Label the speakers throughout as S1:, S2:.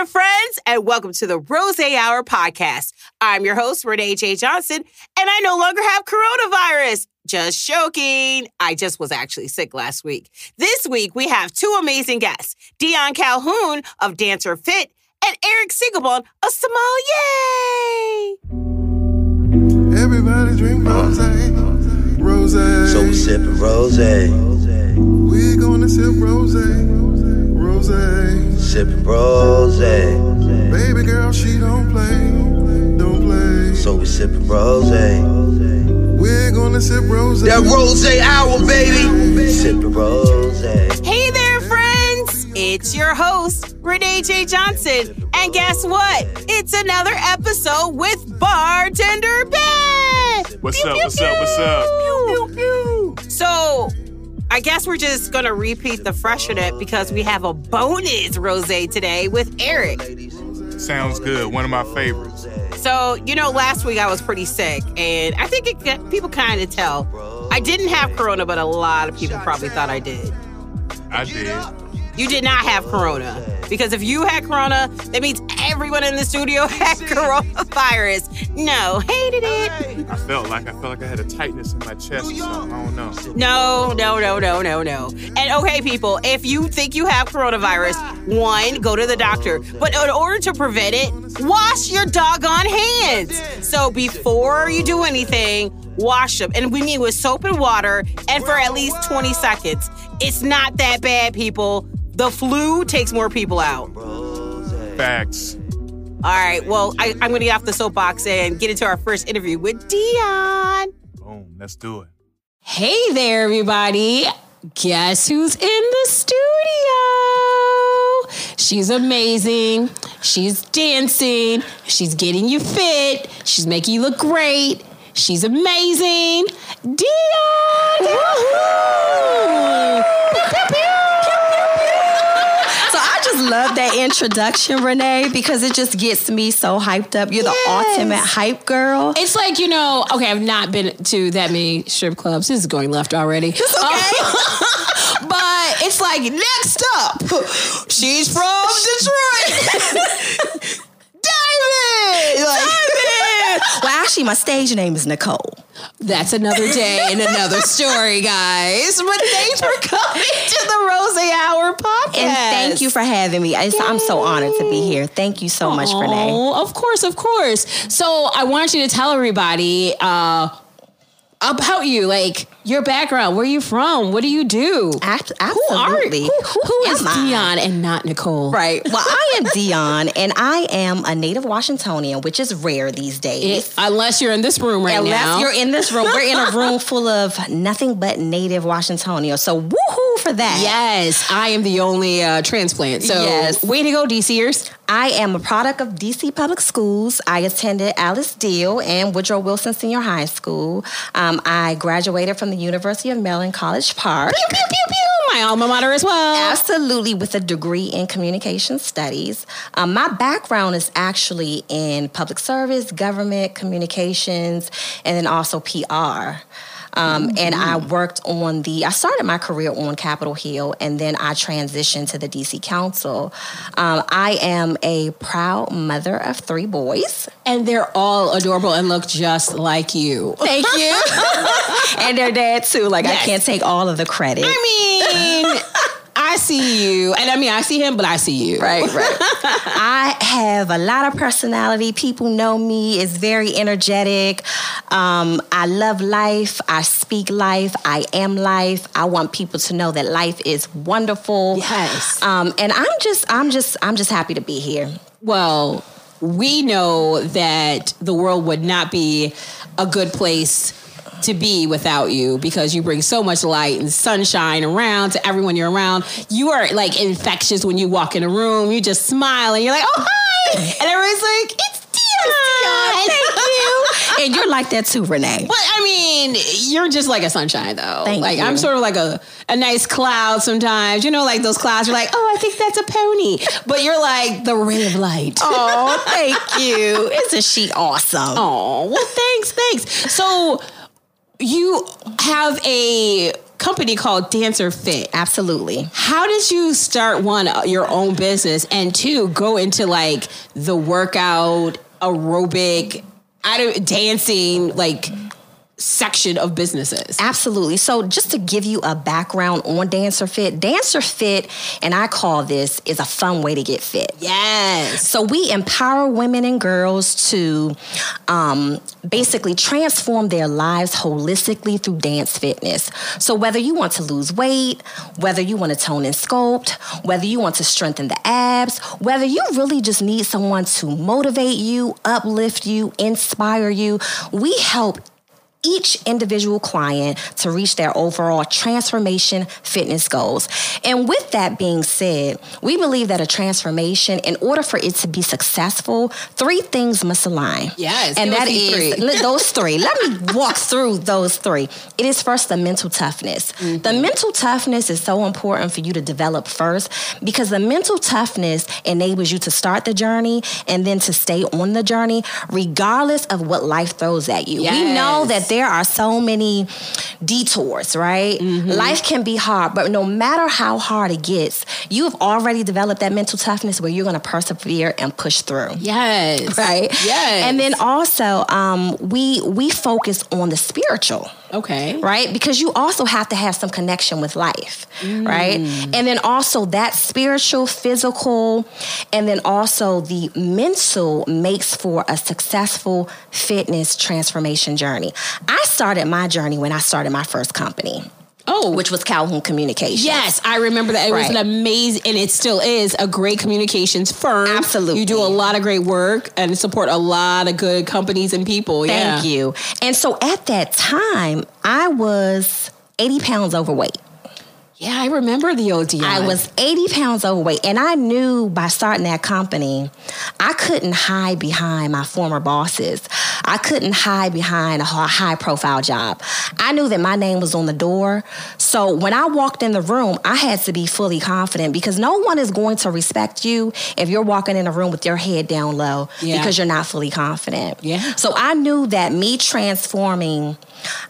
S1: there, friends, and welcome to the Rose Hour podcast. I'm your host, Renee J. Johnson, and I no longer have coronavirus. Just joking. I just was actually sick last week. This week, we have two amazing guests Dionne Calhoun of Dancer Fit and Erik Segelbaum of SOMLYAY.
S2: Everybody drink rose, uh-huh. rose.
S3: So we sipping rose,
S2: We're gonna sip rose, rose.
S3: sipping rose.
S2: Baby girl, she don't play, don't play.
S3: So we sipping rose.
S2: We're gonna sip rose.
S3: That rose hour, baby. Sipping rose.
S1: Hey there, friends! It's your host, Renee J. Johnson. And guess what? It's another episode with Bartender Ben!
S4: What's
S1: Pew,
S4: up?
S1: pew,
S4: What's up? What's up?
S1: pew, pew, pew. So, I guess we're just gonna repeat the Freixenet because we have a bonus rose today with Erik.
S4: Sounds good. One of my favorites.
S1: So, you know, last week I was pretty sick, and I think it, people kind of tell. I didn't have corona, but a lot of people probably thought I did.
S4: I did.
S1: You did not have corona. Because if you had corona, that means everyone in the studio had coronavirus. No, hated it.
S4: I felt like I felt like I had a tightness in my chest or something. I don't know.
S1: No, no, no, no, no, no. And okay, people, if you think you have coronavirus, one, go to the doctor. But in order to prevent it, wash your doggone hands. So before you do anything, wash them. And we mean with soap and water and for at least 20 seconds. It's not that bad, people. The flu takes more people out.
S4: Facts.
S1: All right, well, I, I'm going to get off the soapbox and get into our first interview with Dionne.
S4: Boom. Let's do it.
S1: Hey there, everybody. Guess who's in the studio? She's amazing. She's dancing. She's getting you fit. She's making you look great. She's amazing. Dionne! Woohoo! Pew, pew, pew.
S5: So I just love that introduction, Renee, because it just gets me so hyped up. You're
S1: Yes.
S5: the ultimate hype girl.
S6: It's like, you know, okay, I've not been to that many strip clubs. This is going left already.
S5: It's okay.
S6: Um, but it's like, next up, she's from Detroit. Diamond! Like,
S5: well, actually, my stage name is Nicole.
S6: that's another day and another story, guys. But thanks for coming to the Rose Hour podcast.
S5: And thank you for having me. I, I'm so honored to be here. Thank you so much, Renee.
S6: Oh, of course, of course. So I want you to tell everybody uh, about you, like your background. Where are you from? What do you do?
S5: Act-
S6: Who are
S5: absolutely.
S6: who, who, who is
S5: am I?
S6: Dionne and not Nicole?
S5: Right. Well, I am Dionne, and I am a native Washingtonian, which is rare these days.
S6: It- unless you're in this room right
S5: Unless
S6: now.
S5: you're in this room, we're in a room full of nothing but native Washingtonians. So woohoo for that.
S6: yes, I am the only uh, transplant. So
S5: Yes.
S6: way to go, DCers.
S5: I am a product of DC Public Schools. I attended Alice Deal and Woodrow Wilson Senior High School. Um, I graduated from the University of Maryland College Park.
S6: Pew pew pew pew. My alma mater as well.
S5: Absolutely, with a degree in communication studies. Um, my background is actually in public service, government communications, and then also PR. Um, And I worked on the, I started my career on Capitol Hill and then I transitioned to the DC Council. Um, I am a proud mother of three boys.
S6: And they're all adorable and look just like you.
S5: Thank you. and their dad too. Like, I can't take all of the credit.
S6: I mean, I see you, and I mean, I see him, but I see you.
S5: Right, right. I have a lot of personality. People know me. It's very energetic. Um, I love life. I speak life. I am life. I want people to know that life is wonderful.
S6: Yes.
S5: Um, and I'm just, I'm just, I'm just happy to be here.
S6: Well, we know that the world would not be a good place to be without you because you bring so much light and sunshine around to everyone you're around. You are like infectious when you walk in a room. You just smile and you're like, oh, hi. And everybody's like, it's Dionne.
S5: Thank you. and you're like that too, Renee.
S6: But I mean, you're just like a sunshine though.
S5: Thank
S6: like
S5: you.
S6: I'm sort of like a, a nice cloud sometimes. You know, like those clouds, you're like, oh, I think that's a pony. But you're like the ray of light.
S5: Oh, thank you. Isn't she awesome?
S6: Oh, well, thanks, thanks. So you have a company called Dancer Fit.
S5: Absolutely.
S6: How did you start one your own business and two go into like the workout aerobic, I don't dancing like section of businesses?
S5: Absolutely. So, just to give you a background on Dancer Fit, Dancer Fit, and I call this, is a fun way to get fit.
S6: Yes.
S5: So, we empower women and girls to um, basically transform their lives holistically through dance fitness. So, whether you want to lose weight, whether you want to tone and sculpt, whether you want to strengthen the abs, whether you really just need someone to motivate you, uplift you, inspire you, we help each individual client to reach their overall transformation fitness goals. And with that being said, we believe that a transformation, in order for it to be successful, three things must align.
S6: Yes,
S5: and that is
S6: three.
S5: those three. Let me walk through those three. It is first the mental toughness. The mental toughness is so important for you to develop first because the mental toughness enables you to start the journey and then to stay on the journey, regardless of what life throws at you. We know that there are so many detours, right?
S6: Mm-hmm.
S5: Life can be hard, but no matter how hard it gets, you have already developed that mental toughness where you're going to persevere and push through
S6: Yes.
S5: right?
S6: Yes.
S5: And then also, um, we we focus on the spiritual,
S6: Okay.
S5: right? Because you also have to have some connection with life, right? Mm. And then also that spiritual, physical, and then also the mental makes for a successful fitness transformation journey. I started my journey when I started my first company,
S6: Oh,
S5: which was Calhoun Communications.
S6: Yes, I remember that. It was an amazing, and it still is a great communications firm.
S5: Absolutely.
S6: You do a lot of great work and support a lot of good companies and people.
S5: Thank
S6: yeah.
S5: you. And so at that time, I was 80 pounds overweight.
S6: Yeah, I remember the OD.
S5: I was 80 pounds overweight, and I knew by starting that company, I couldn't hide behind my former bosses. I couldn't hide behind a high profile job. I knew that my name was on the door. So when I walked in the room, I had to be fully confident because no one is going to respect you if you're walking in a room with your head down low
S6: Yeah.
S5: because you're not fully confident.
S6: Yeah.
S5: So I knew that me transforming,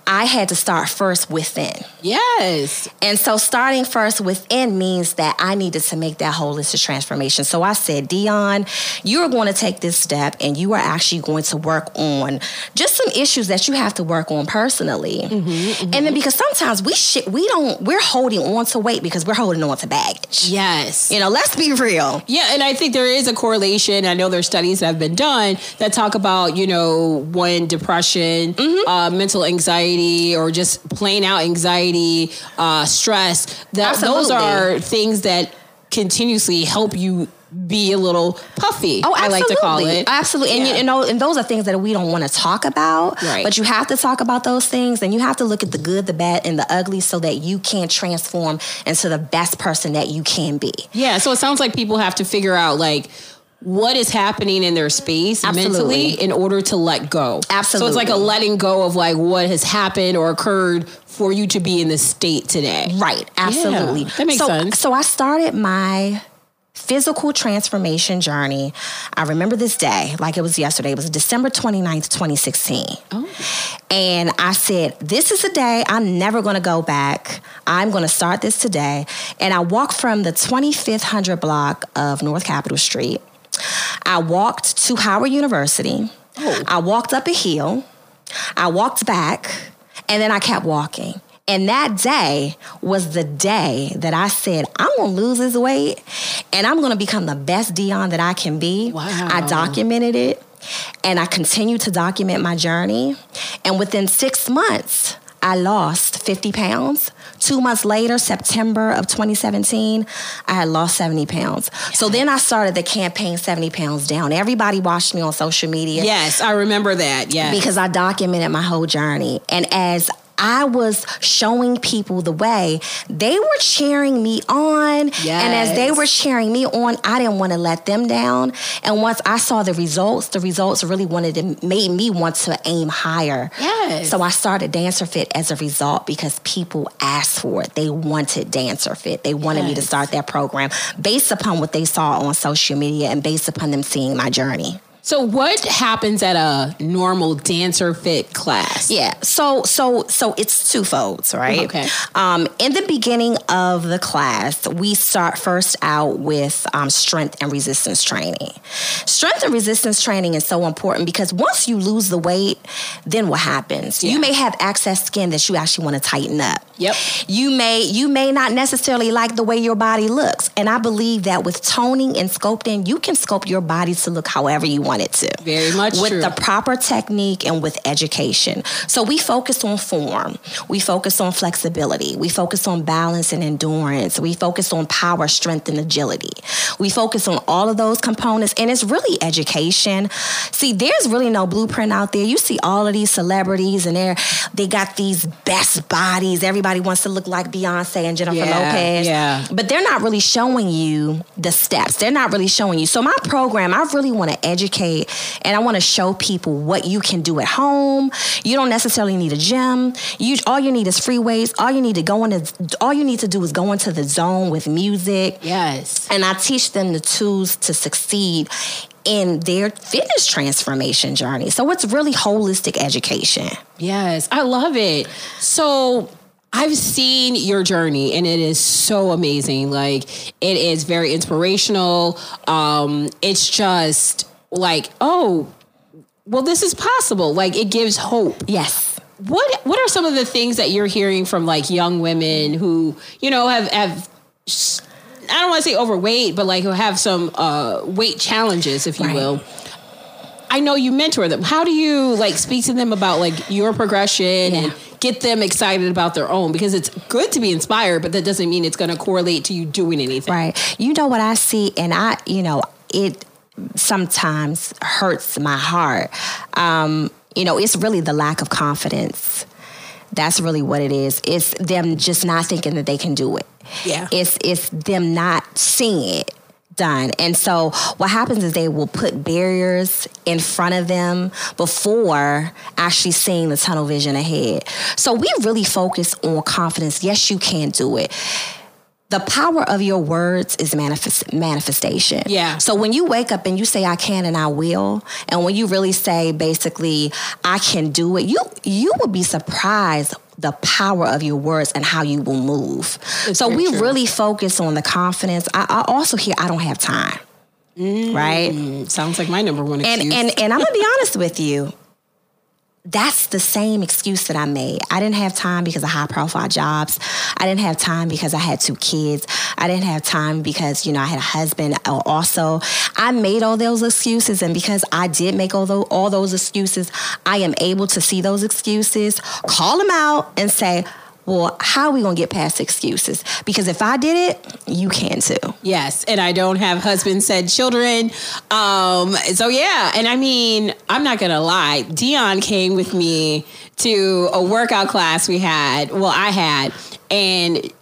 S5: I had to start first within.
S6: Yes.
S5: And so starting first within means that I needed to make that holistic transformation. So I said, Dionne, you are going to take this step and you are actually going to work on just some issues that you have to work on personally. And then because sometimes we shit, we don't, we're holding on to weight because we're holding on to baggage.
S6: Yes.
S5: You know, let's be real.
S6: Yeah, and I think there is a correlation. I know there's studies that have been done that talk about, you know, when depression,
S5: Mm-hmm.
S6: uh, mental anxiety, or just plain out anxiety, uh, stress, that those are things that continuously help you be a little puffy.
S5: Oh,
S6: I like to call it.
S5: Absolutely. And
S6: Yeah.
S5: you, you know, and those are things that we don't want to talk about.
S6: Right.
S5: But you have to talk about those things and you have to look at the good, the bad, and the ugly so that you can transform into the best person that you can be.
S6: Yeah, so it sounds like people have to figure out like what is happening in their space
S5: Absolutely.
S6: mentally in order to let go. Absolutely. So it's like a letting go of like what has happened or occurred for you to be in this state today.
S5: Right. Absolutely.
S6: that makes
S5: so,
S6: sense.
S5: So I started my physical transformation journey. I remember this day like it was yesterday. It was December 29th, 2016. Oh. And I said, This is a day I'm never going to go back. I'm going to start this today. And I walked from the 25th 100 block of North Capitol Street. I walked to Howard University. Oh. I walked up a hill. I walked back. And then I kept walking. And that day was the day that I said, I'm gonna lose this weight and I'm gonna become the best Dionne that I can be.
S6: Wow.
S5: I documented it and I continued to document my journey. And within six months, I lost 50 pounds. Two months later, September of 2017, I had lost 70 pounds. So then I started the campaign 70 pounds down. Everybody watched me on social media
S6: Yes, I remember that. Yeah.
S5: because I documented my whole journey. And as I was showing people the way, they were cheering me on. And as they were cheering me on, I didn't want to let them down. And once I saw the results, the results really wanted to made me want to aim higher.
S6: Yes.
S5: So I started Dancer Fit as a result because people asked for it. They wanted Dancer Fit. They wanted me to start that program based upon what they saw on social media and based upon them seeing my journey.
S6: So what happens at a normal dancer fit class?
S5: Yeah. So so so it's two folds, right?
S6: Okay.
S5: Um, in the beginning of the class, we start first out with um, strength and resistance training. Strength and resistance training is so important because once you lose the weight, then what happens?
S6: Yeah.
S5: You may have excess skin that you actually want to tighten up.
S6: Yep.
S5: You may you may not necessarily like the way your body looks, and I believe that with toning and sculpting, you can sculpt your body to look however you want it to.
S6: Very much
S5: with
S6: true.
S5: the proper technique and with education. So we focus on form, we focus on flexibility, we focus on balance and endurance, we focus on power, strength, and agility. We focus on all of those components, and it's really education. See, there's really no blueprint out there. You see all of these celebrities, and they're they got these best bodies. Everybody wants to look like Beyonce and Jennifer
S6: Yeah,
S5: Lopez.
S6: yeah.
S5: But they're not really showing you the steps. They're not really showing you. So my program, I really want to educate and I want to show people what you can do at home. You don't necessarily need a gym. You all you need is free weights. All you need to go into all you need to do is go into the zone with music.
S6: Yes.
S5: And I teach them the tools to succeed in their fitness transformation journey. So it's really holistic education.
S6: Yes, I love it. So I've seen your journey and it is so amazing. Like it is very inspirational. Um it's just like, oh, well this is possible. Like it gives hope.
S5: Yes.
S6: What what are some of the things that you're hearing from like young women who, you know, have have I don't want to say overweight, but like who have some uh weight challenges, if you
S5: Right.
S6: will. I know you mentor them. How do you like speak to them about like your progression and get them excited about their own? Because it's good to be inspired, but that doesn't mean it's going to correlate to you doing anything.
S5: Right. You know what I see, and I, you know, it sometimes hurts my heart. Um, you know, it's really the lack of confidence. That's really what it is. It's them just not thinking that they can do it.
S6: Yeah.
S5: It's it's them not seeing it done. And so what happens is they will put barriers in front of them before actually seeing the tunnel vision ahead. So we really focus on confidence. Yes, you can do it. The power of your words is manifest, manifestation.
S6: Yeah.
S5: So when you wake up and you say I can and I will, and when you really say basically I can do it, you you will be surprised the power of your words and how you will move. so we
S6: true.
S5: really focus on the confidence. I, I also hear I don't have time. Right?
S6: Mm, Sounds like my number one excuse.
S5: And and and I'm gonna be honest with you. That's the same excuse that I made. I didn't have time because of high profile jobs. I didn't have time because I had two kids. I didn't have time because, you know, I had a husband uh, also. I made all those excuses. And because I did make all those, all those excuses, I am able to see those excuses, call them out, and say, well, how are we going to get past excuses? Because if I did it, you can too.
S6: Yes, and I don't have husband said children. Um, so yeah, and I mean, I'm not gonna lie. Dionne came with me to a workout class we had. Well, I had, and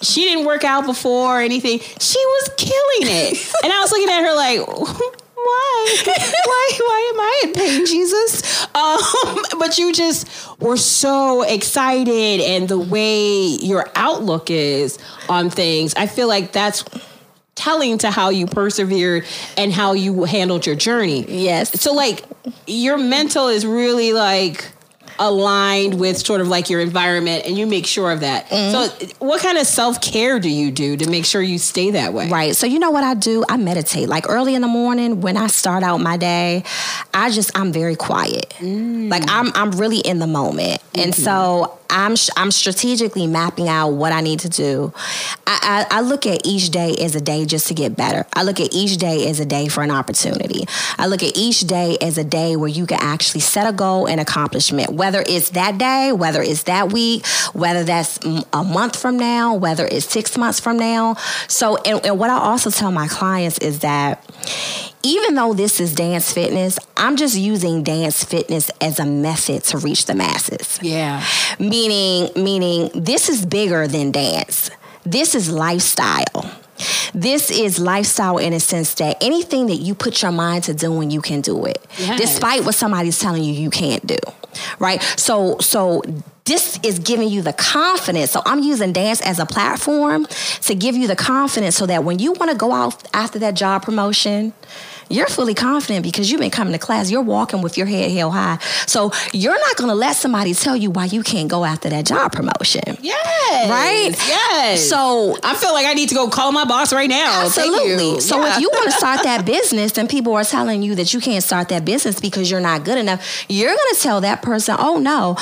S6: she didn't work out before or anything. She was killing it, and I was looking at her like. Why? why? Why am I in pain, Jesus? Um, but you just were so excited, and the way your outlook is on things, I feel like that's telling to how you persevered and how you handled your journey.
S5: Yes.
S6: So like your mental is really like aligned with sort of like your environment and you make sure of that. So what kind of self-care do you do to make sure you stay that way?
S5: Right. So you know what I do? I meditate. Like early in the morning when I start out my day, I just I'm very quiet. Mm. Like I'm I'm really in the moment. And mm-hmm. so I'm I'm strategically mapping out what I need to do. I, I, I look at each day as a day just to get better. I look at each day as a day for an opportunity. I look at each day as a day where you can actually set a goal and accomplishment. Whether it's that day, whether it's that week, whether that's a month from now, whether it's six months from now. So, and, and what I also tell my clients is that even though this is dance fitness, I'm just using dance fitness as a method to reach the masses.
S6: Yeah.
S5: meaning meaning this is bigger than dance. This is lifestyle this is lifestyle in a sense that anything that you put your mind to doing you can do it
S6: Yes.
S5: despite what somebody's telling you you can't do right so so this is giving you the confidence. So I'm using dance as a platform to give you the confidence so that when you want to go out after that job promotion, you're fully confident because you've been coming to class. You're walking with your head held high. So you're not going to let somebody tell you why you can't go after that job promotion.
S6: Yes.
S5: Right?
S6: Yes.
S5: So
S6: I feel like I need to go call my boss right now.
S5: Absolutely. So
S6: Yeah.
S5: if you want to start that business and people are telling you that you can't start that business because you're not good enough, you're going to tell that person, oh no.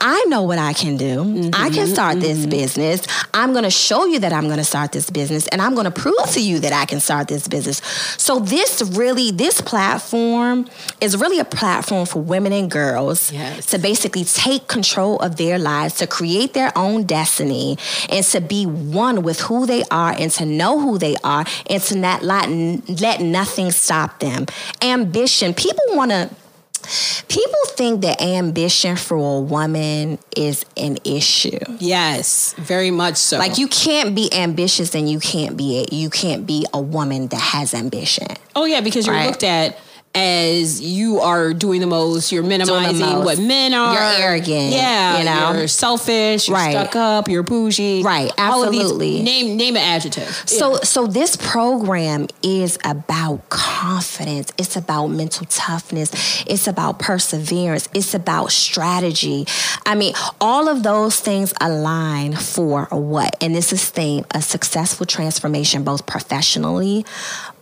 S5: I know what I can do.
S6: Mm-hmm,
S5: I can start this business. I'm going to show you that I'm going to start this business and I'm going to prove to you that I can start this business. So this really this platform is really a platform for women and girls
S6: Yes.
S5: to basically take control of their lives, to create their own destiny, and to be one with who they are, and to know who they are, and to not let, let nothing stop them. Ambition. People want to. People think that ambition for a woman is an issue.
S6: Yes, very much so.
S5: Like you can't be ambitious and you can't be a, you can't be a woman that has ambition.
S6: Oh yeah, because you're
S5: Right.
S6: looked at as you are doing the most. You're minimizing
S5: most.
S6: what men are.
S5: You're arrogant,
S6: Yeah,
S5: you know?
S6: you're selfish. You're
S5: Right.
S6: stuck up. You're bougie.
S5: Right,
S6: of these-
S5: absolutely.
S6: name name an adjective.
S5: So so this program is about confidence. It's about mental toughness. It's about perseverance. It's about strategy. I mean, all of those things align for what? And this is theme, a successful transformation both professionally,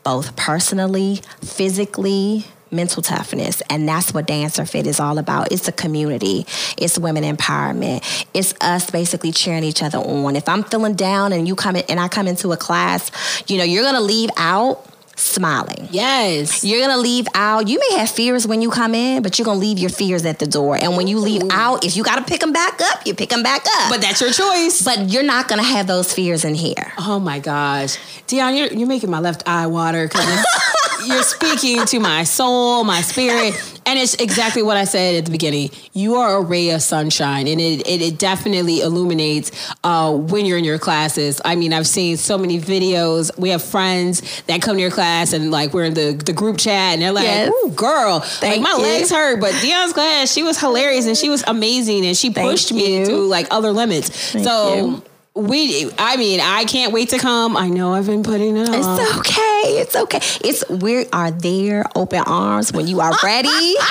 S5: both personally, physically, mental toughness and that's what dancer fit is all about. It's a community. It's women empowerment. It's us basically cheering each other on. If i'm feeling down and you come in and i come into a class you know you're gonna leave out smiling.
S6: Yes.
S5: you're gonna leave out you may have fears when you come in but you're gonna leave your fears at the door. And when you leave out if you gotta pick them back up you pick them back up.
S6: But that's your choice.
S5: but you're not gonna have those fears in here.
S6: Oh my gosh, Dionne, you're, you're making my left eye water because you're speaking to my soul, my spirit, and it's exactly what I said at the beginning. You are a ray of sunshine, and it it, it definitely illuminates uh, when you're in your classes. I mean, I've seen so many videos. We have friends that come to your class, and like we're in the the group chat, and they're like,
S5: Yes.
S6: "Ooh, girl, like my
S5: you.
S6: legs hurt," but Dionne's class, she was hilarious and she was amazing, and she
S5: Thank
S6: pushed me to like other limits. so.
S5: you.
S6: We, I mean, I can't wait to come. I know I've been putting it
S5: It's okay. It's okay. It's we are there, open arms when you are ready.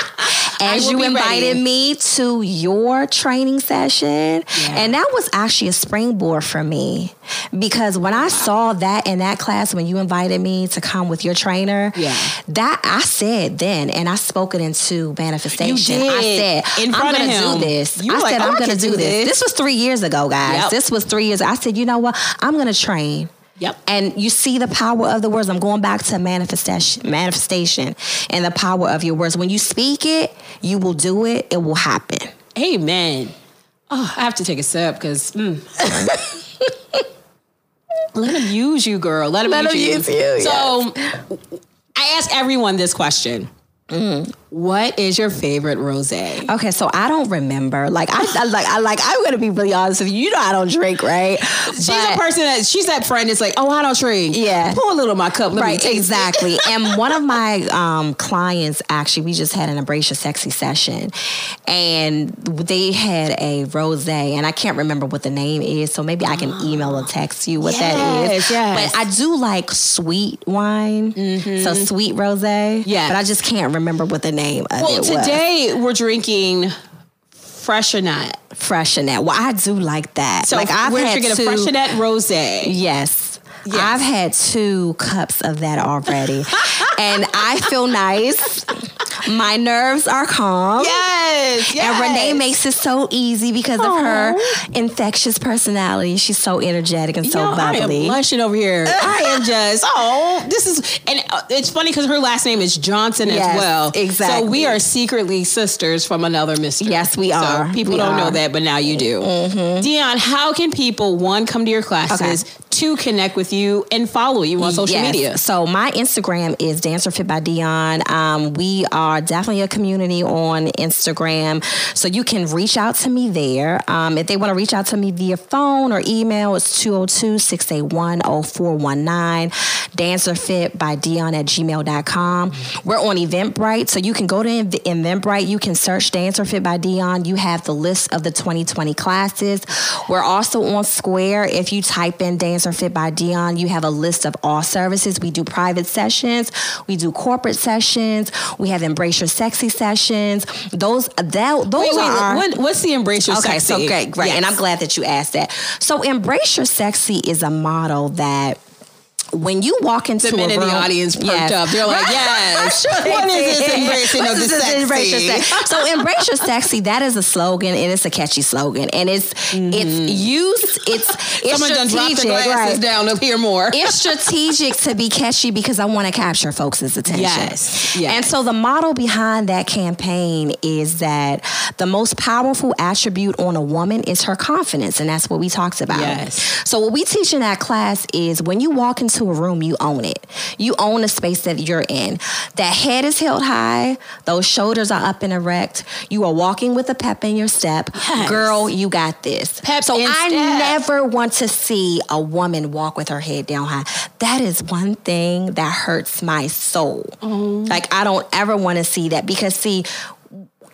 S5: As you invited
S6: ready.
S5: me to your training session, and that was actually a springboard for me because when I saw that in that class when you invited me to come with your trainer,
S6: Yeah.
S5: that I said then, and I spoke it into manifestation. I said,
S6: In front
S5: I'm gonna
S6: him.
S5: do this.
S6: You
S5: I
S6: were like,
S5: said,
S6: "Oh,
S5: I'm
S6: I
S5: gonna do
S6: do
S5: this.
S6: this."
S5: This was three years ago, guys.
S6: Yep.
S5: This was three years. I said, you know what? I'm gonna train.
S6: Yep.
S5: And you see the power of the words. I'm going back to manifestation, manifestation, and the power of your words. When you speak it, you will do it. It will happen.
S6: Amen. Oh, I have to take a sip because. Mm. Let him use you, girl. Let him,
S5: Let
S6: use,
S5: him
S6: you.
S5: use you,
S6: So, I ask everyone this question:
S5: Mm.
S6: What is your favorite rosé?
S5: Okay, so I don't remember. Like I, I like I like I'm gonna be really honest with you. You know I don't drink, right?
S6: She's a person that she's that friend that's like, oh, I don't drink.
S5: Yeah.
S6: pour a little of my cup. Let me
S5: Right, exactly. and one of my um, clients actually, we just had an Embrace Your Sexy session, and they had a rose, and I can't remember what the name is, so maybe I can email or text you what that
S6: Yes,
S5: is.
S6: yes.
S5: But I do like sweet wine, so sweet rose. Yeah, but I just can't remember what the name of
S6: Well,
S5: it was.
S6: today we're drinking Freixenet.
S5: Freixenet. Well, I do like that.
S6: So
S5: like I've
S6: we're
S5: had
S6: drinking
S5: two,
S6: a Freixenet rosé.
S5: Yes.
S6: Yes.
S5: I've had two cups of that already. and I feel nice. My nerves are calm.
S6: Yes,
S5: And Renee makes it so easy because of her infectious personality. She's so energetic and so
S6: Yo, I am
S5: bubbly.
S6: blushing over here. I am just oh, this is and uh, it's funny because her last name is Johnson as well.
S5: Exactly.
S6: So we are secretly sisters from another mystery.
S5: Yes, we
S6: So
S5: are.
S6: people
S5: We
S6: don't know
S5: are. Mm-hmm.
S6: that, but now you do. Dionne, how can people one come to your classes, to connect with you and follow you on social
S5: Yes.
S6: media?
S5: So my Instagram is Dancer Fit by Dionne. Um, we are definitely a community on Instagram, so you can reach out to me there. Um, if they want to reach out to me via phone or email, it's 202-681-0419. Dancer Fit by Dionne at gmail.com. We're on Eventbrite, so you can go to Eventbrite. You can search Dancer Fit by Dionne. You have the list of the 2020 classes. We're also on Square. If you type in Dancer Fit by Dionne, you have a list of all services. We do private sessions, we do corporate sessions, we have Embrace Your Sexy sessions. Those that those
S6: Wait, wait,
S5: are
S6: what, what's the embrace your
S5: Okay,
S6: sexy?
S5: so great, great. And I'm glad that you asked that. So Embrace Your Sexy is a model that when you walk into
S6: the men
S5: a
S6: in the audience perked
S5: Yes.
S6: up. They're like, yes. What is this embracing of the
S5: this embrace your
S6: sexy?
S5: So embrace your sexy. That is a slogan, and it's a catchy slogan, and it's it's mm-hmm. used. It's it's
S6: Someone done dropped glasses
S5: right?
S6: down to hear more.
S5: it's strategic to be catchy because I want to capture folks' attention.
S6: Yes, yes.
S5: And so the model behind that campaign is that the most powerful attribute on a woman is her confidence, and that's what we talked about.
S6: Yes.
S5: So what we teach in that class is when you walk into a room, you own it. You own the space that you're in. That head is held high, those shoulders are up and erect. You are walking with a pep in your step.
S6: Yes.
S5: Girl, you got this.
S6: Pep
S5: so I
S6: step.
S5: never want to see a woman walk with her head down high. That is one thing that hurts my soul.
S6: Mm-hmm.
S5: Like I don't ever want to see that because see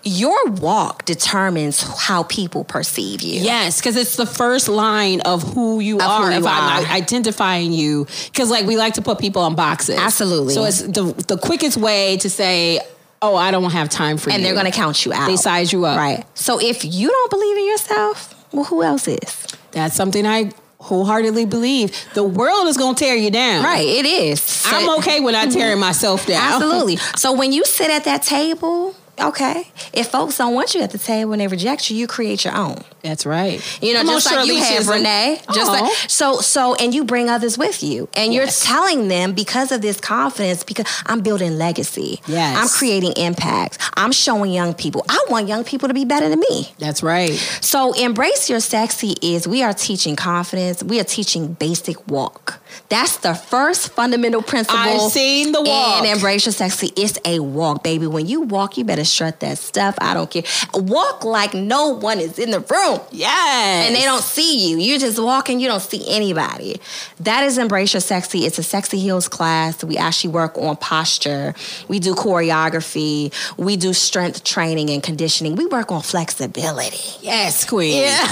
S5: your walk determines how people perceive you.
S6: Yes, because it's the first line of who you
S5: Of who
S6: are.
S5: you
S6: if I'm
S5: are.
S6: identifying you, because like we like to put people on boxes.
S5: Absolutely.
S6: So it's the the quickest way to say, "Oh, I don't have time for you,"
S5: and they're going to count you out.
S6: They size you up.
S5: Right. So if you don't believe in yourself, well, who else is?
S6: That's something I wholeheartedly believe. The world is going to tear you down.
S5: Right. It is.
S6: I'm okay when I tearing myself down.
S5: Absolutely. So when you sit at that table, okay, if folks don't want you at the table and they reject you, you create your own.
S6: That's right.
S5: You know, just like you have Renee. Just like so so and you bring others with you. And you're telling them because of this confidence, because I'm building legacy.
S6: Yes.
S5: I'm creating impact. I'm showing young people. I want young people to be better than me.
S6: That's right.
S5: So embrace your sexy is we are teaching confidence. We are teaching basic walk. That's the first fundamental principle.
S6: I've seen the walk.
S5: And embrace your sexy. It's a walk, baby. When you walk, you better strut that stuff. I don't care. Walk like no one is in the room.
S6: Yes.
S5: And they don't see you. You're just walking, you don't see anybody. That is Embrace Your Sexy. It's a sexy heels class. We actually work on posture. We do choreography. We do strength training and conditioning. We work on flexibility.
S6: Yes, Queen.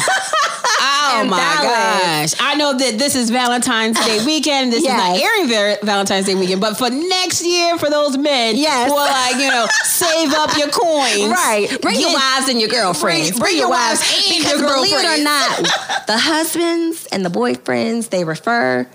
S6: Oh
S5: And
S6: my
S5: balance.
S6: gosh. I know that this is Valentine's Day weekend. This
S5: Yes.
S6: is not airing Ver- Valentine's Day weekend, but for next year, for those men
S5: Yes.
S6: who are like, you know, save up your coins.
S5: Right. Bring your wives and your girlfriends.
S6: Bring- bring your wives and
S5: Because
S6: your
S5: believe it or not, the husbands and the boyfriends, they refer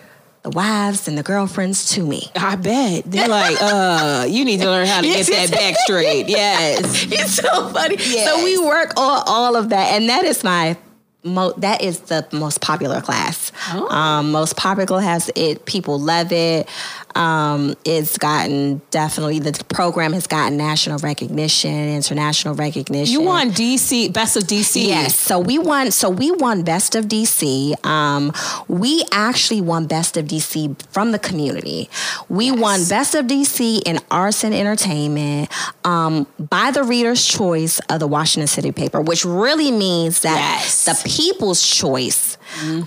S5: the wives and the girlfriends to me.
S6: I bet. They're like, uh, you need to learn how to get that back straight. Yes.
S5: It's so funny.
S6: Yes.
S5: So we work on all of that, and that is my. Mo- that is the most popular class.
S6: Oh.
S5: Um, most popular has it. People love it. Um, it's gotten definitely the program has gotten national recognition, international recognition.
S6: You won DC, Best of DC.
S5: Yes. So we won. So we won Best of DC. Um, we actually won Best of DC from the community. We won Best of DC in arts and entertainment um, by the Reader's Choice of the Washington City paper, which really means that
S6: Yes.
S5: the people's choice.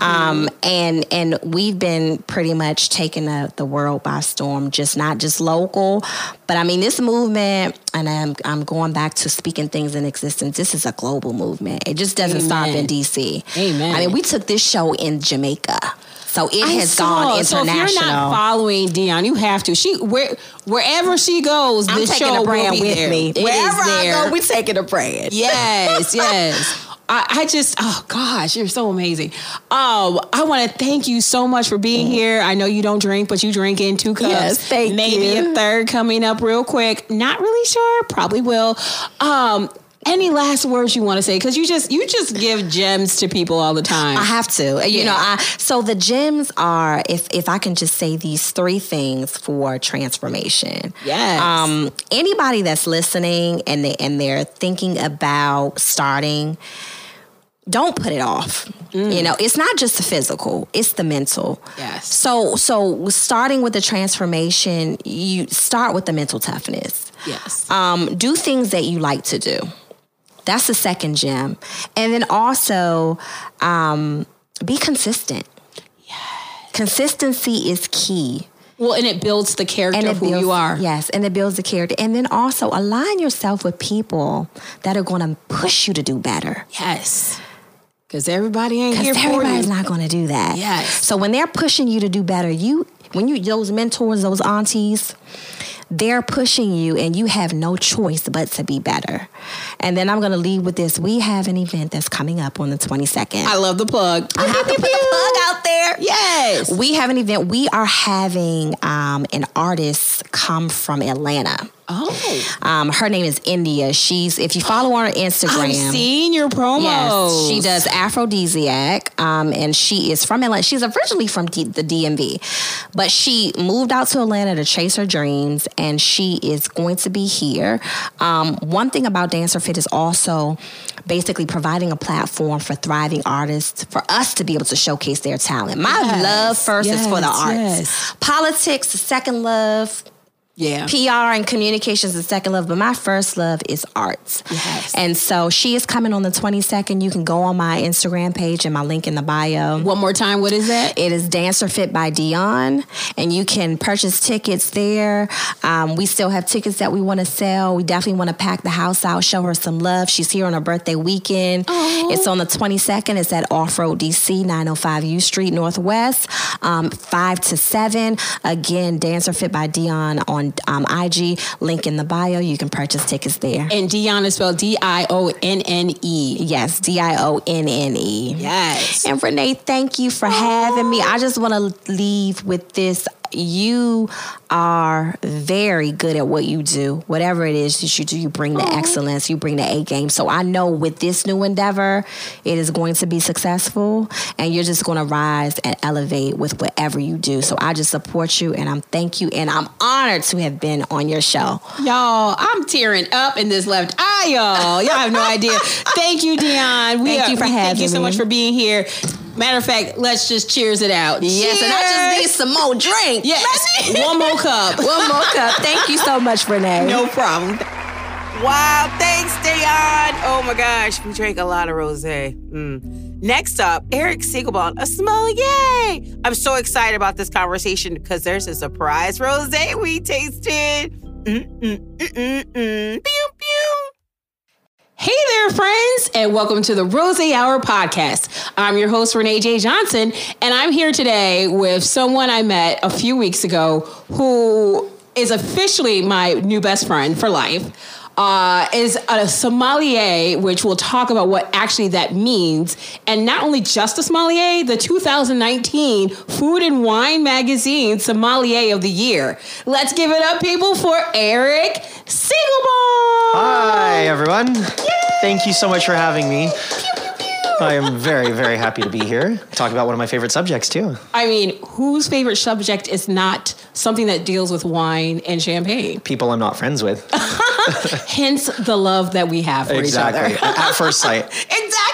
S5: Um, and and we've been pretty much taking the, the world by storm, just not just local, but I mean this movement, and I'm I'm going back to speaking things in existence. This is a global movement. It just doesn't stop in DC.
S6: Amen.
S5: I mean, we took this show in Jamaica, so it
S6: I
S5: has
S6: saw.
S5: gone
S6: So if
S5: international.
S6: you're not following Dionne, you have to. She where wherever she goes,
S5: I'm
S6: this show will be
S5: with
S6: there.
S5: me.
S6: It
S5: Wherever. I go, we taking a brand.
S6: Yes, yes. I, I just, oh gosh, you're so amazing. Um, I want to thank you so much for being here. I know you don't drink, but you drink in two cups.
S5: Yes, thank
S6: Maybe
S5: you.
S6: a third coming up real quick. Not really sure. Probably will. Um, any last words you want to say? Because you just you just give gems to people all the time.
S5: I have to. You
S6: Yeah.
S5: know, I so the gems are if if I can just say these three things for transformation.
S6: Yes.
S5: Um anybody that's listening and they and they're thinking about starting don't put it off. You know, it's not just the physical; it's the mental.
S6: Yes.
S5: So, so starting with the transformation, you start with the mental toughness.
S6: Yes.
S5: Um, do things that you like to do. That's the second gem, and then also um, be consistent. Yes. Consistency is key.
S6: well, and it builds the character of who
S5: builds,
S6: you are.
S5: Yes, and it builds the character. And then also align yourself with people that are going to push you to do better.
S6: Yes. Because everybody ain't here
S5: everybody's not going to do that.
S6: Yes.
S5: So when they're pushing you to do better, you when you those mentors, those aunties, they're pushing you, and you have no choice but to be better. And then I'm going to leave with this: we have an event that's coming up on the 22nd.
S6: I love the plug.
S5: I have to put the plug out there.
S6: Yes.
S5: We have an event. We are having um, an artist come from Atlanta.
S6: Oh.
S5: Um, her name is India. She's if you follow her on Instagram.
S6: I've seen your promos.
S5: Yes, she does aphrodisiac, um, and she is from Atlanta. She's originally from D- the DMV, but she moved out to Atlanta to chase her dreams, and she is going to be here. Um, one thing about Dancer Fit is also basically providing a platform for thriving artists for us to be able to showcase their talent. My
S6: Yes,
S5: love first is for the arts.
S6: yes.
S5: Politics, the second love.
S6: Yeah.
S5: PR and communications is second love, but my first love is arts.
S6: Yes.
S5: And so she is coming on the 22nd. You can go on my Instagram page and my link in the bio.
S6: One more time, what is that?
S5: It is Dancer Fit by Dionne, and you can purchase tickets there. Um, we still have tickets that we want to sell. We definitely want to pack the house out, show her some love. She's here on her birthday weekend. It's on the 22nd. It's at Off Road DC, 905 U Street Northwest, um, 5 to 7. Again, Dancer Fit by Dionne on um, IG, link in the bio. You can purchase tickets there.
S6: And Dionne is spelled D I O N N E.
S5: Yes, D I O N N E.
S6: Yes.
S5: And Renee, thank you for having me. I just want to leave with this. You are very good at what you do. Whatever it is that you do, you bring the excellence, you bring the A game. So I know with this new endeavor, it is going to be successful and you're just going to rise and elevate with whatever you do. So I just support you and I'm thank you and I'm honored to have been on your show.
S6: Y'all, I'm tearing up in this left eye, y'all. Y'all have no idea. Thank you, Dionne. We
S5: Thank you for
S6: we Thank you so
S5: me.
S6: much for being here. Matter of fact, let's just cheers it out.
S5: Yes, and I just need some more drink.
S6: Yes. One more cup.
S5: One more cup. Thank you so much, Renee.
S6: No problem.
S1: Wow, thanks, Dayon. Oh my gosh, we drank a lot of rosé. Mm. Next up, Erik Segelbaum, a sommelier. I'm so excited about this conversation because there's a surprise rosé we tasted. Mm-mm-mm-mm-mm.
S6: Hey there, friends, and welcome to the Rose Hour podcast. I'm your host, Renee J. Johnson, and I'm here today with someone I met a few weeks ago who is officially my new best friend for life. Uh, is a sommelier, which we'll talk about what actually that means. And not only just a sommelier, the 2019 Food and Wine Magazine Sommelier of the Year. Let's give it up, people, for Erik Segelbaum.
S7: Hi, everyone. Thank you so much for having me. I am very, very happy to be here. Talk about one of my favorite subjects, too.
S6: I mean, whose favorite subject is not something that deals with wine and champagne?
S7: People I'm not friends with.
S6: Hence the love that we have for
S7: exactly.
S6: each other. Exactly.
S7: At first sight.
S6: exactly.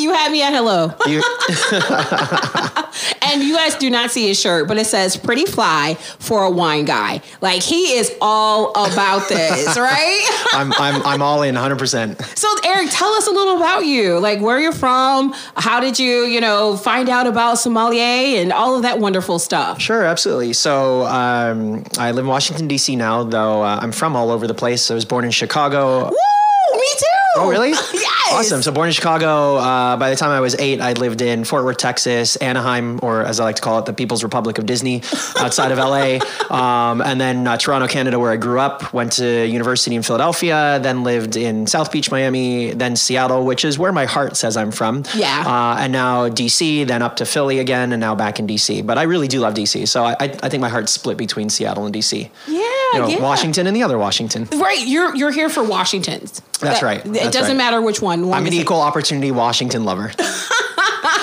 S6: You had me at hello. And you guys do not see his shirt, but it says pretty fly for a wine guy. Like he is all about this, right?
S7: I'm, I'm, I'm all in 100%.
S6: So Erik, tell us a little about you. Like where you're from, how did you, you know, find out about sommelier and all of that wonderful stuff.
S7: Sure, absolutely. So um, I live in Washington, D.C. now, though uh, I'm from all over the place. I was born in Chicago.
S6: Woo! Me too.
S7: Oh, really?
S6: yes.
S7: Awesome. So born in Chicago. Uh, by the time I was eight, I lived in Fort Worth, Texas, Anaheim, or as I like to call it, the People's Republic of Disney, outside of LA. Um, and then uh, Toronto, Canada, where I grew up. Went to university in Philadelphia. Then lived in South Beach, Miami. Then Seattle, which is where my heart says I'm from.
S6: Yeah.
S7: Uh, and now DC. Then up to Philly again, and now back in DC. But I really do love DC. So I, I, I think my heart's split between Seattle and DC.
S6: Yeah,
S7: You know,
S6: yeah.
S7: Washington and the other Washington.
S6: Right, you're you're here for Washington's.
S7: That's
S6: That-
S7: right.
S6: It doesn't
S7: right.
S6: matter which one. one
S7: I'm an equal opportunity Washington lover.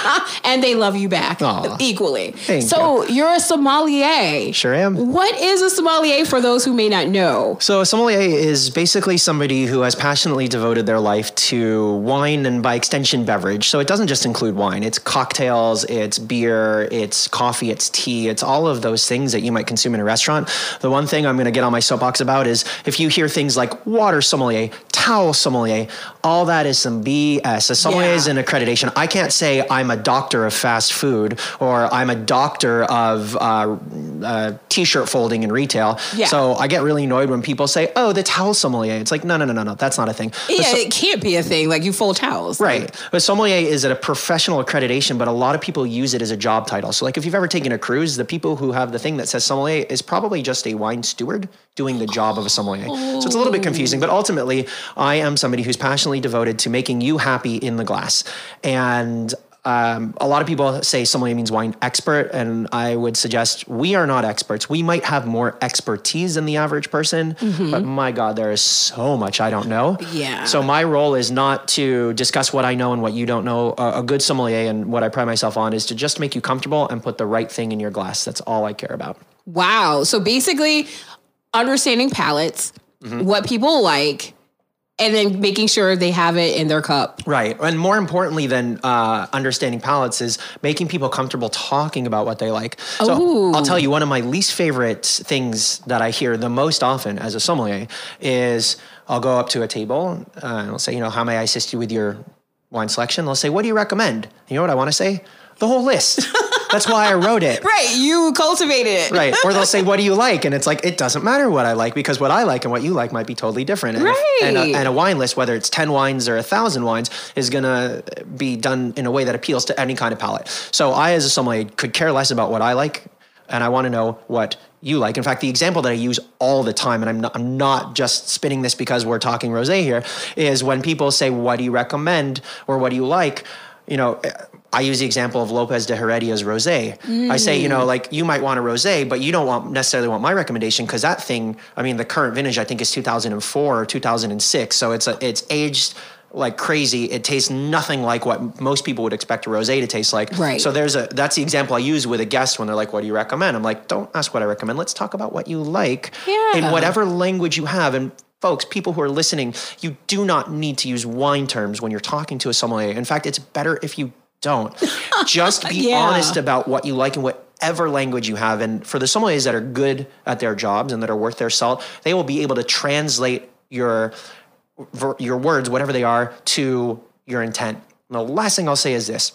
S6: and they love you back
S7: Aw.
S6: equally.
S7: Thank
S6: so you're a sommelier.
S7: Sure am.
S6: What is a sommelier for those who may not know?
S7: So, a sommelier is basically somebody who has passionately devoted their life to wine and, by extension, beverage. So, it doesn't just include wine, it's cocktails, it's beer, it's coffee, it's tea, it's all of those things that you might consume in a restaurant. The one thing I'm going to get on my soapbox about is if you hear things like water sommelier, towel sommelier, all that is some BS. A sommelier
S6: Yeah.
S7: is an accreditation. I can't say I'm a doctor of fast food or I'm a doctor of uh, uh, t-shirt folding in retail.
S6: Yeah.
S7: So I get really annoyed when people say, "Oh, the towel sommelier." It's like, no, no, no, no, no. That's not a thing.
S6: Yeah,
S7: so-
S6: it can't be a thing. Like you fold towels.
S7: Right. A sommelier is a professional accreditation, but a lot of people use it as a job title. So, like, if you've ever taken a cruise, the people who have the thing that says sommelier is probably just a wine steward doing the job of a sommelier. So, it's a little bit confusing, but ultimately, I am somebody who's passionately devoted to making you happy in the glass. And um, a lot of people say sommelier means wine expert, and I would suggest we are not experts. We might have more expertise than the average person, but my God, there is so much I don't know.
S6: Yeah.
S7: So my role is not to discuss what I know and what you don't know. A, a good sommelier and what I pride myself on is to just make you comfortable and put the right thing in your glass. That's all I care about.
S6: Wow. So basically, understanding palates,
S7: Mm-hmm.
S6: what people like, and then making sure they have it in their cup.
S7: Right. And more importantly than uh, understanding palates is making people comfortable talking about what they like. So
S6: Ooh.
S7: I'll tell you, one of my least favorite things that I hear the most often as a sommelier is I'll go up to a table uh, and I'll say, you know, how may I assist you with your wine selection? They'll say, what do you recommend? You know what I want to say? The whole list. That's why I wrote it.
S6: Right. You cultivated it.
S7: Right. Or they'll say, What do you like? And it's like, it doesn't matter what I like because what I like and what you like might be totally different. And, if- and,
S6: Right.
S7: a, and a wine list, whether it's 10 wines or a 1,000 wines, is going to be done in a way that appeals to any kind of palate. So I, as a sommelier, could care less about what I like. And I want to know what you like. In fact, the example that I use all the time, and I'm not, I'm not just spinning this because we're talking rosé here, is when people say, What do you recommend? or What do you like? You know, eh, I use the example of Lopez de Heredia's rosé. I say, you know, like you might want a rosé, but you don't want necessarily want my recommendation because that thing, I mean, the current vintage I think is 2004 or 2006, so it's a, it's aged like crazy. It tastes nothing like what most people would expect a rosé to taste like.
S6: Right.
S7: So there's a that's the example I use with a guest when they're like, "What do you recommend?" I'm like, "Don't ask what I recommend. Let's talk about what you like
S6: Yeah.
S7: in whatever language you have." And folks, people who are listening, you do not need to use wine terms when you're talking to a sommelier. In fact, it's better if you don't. Just be
S6: Yeah.
S7: honest about what you like and whatever language you have. And for the sommeliers that are good at their jobs and that are worth their salt, they will be able to translate your your words, whatever they are, to your intent. And the last thing I'll say is this.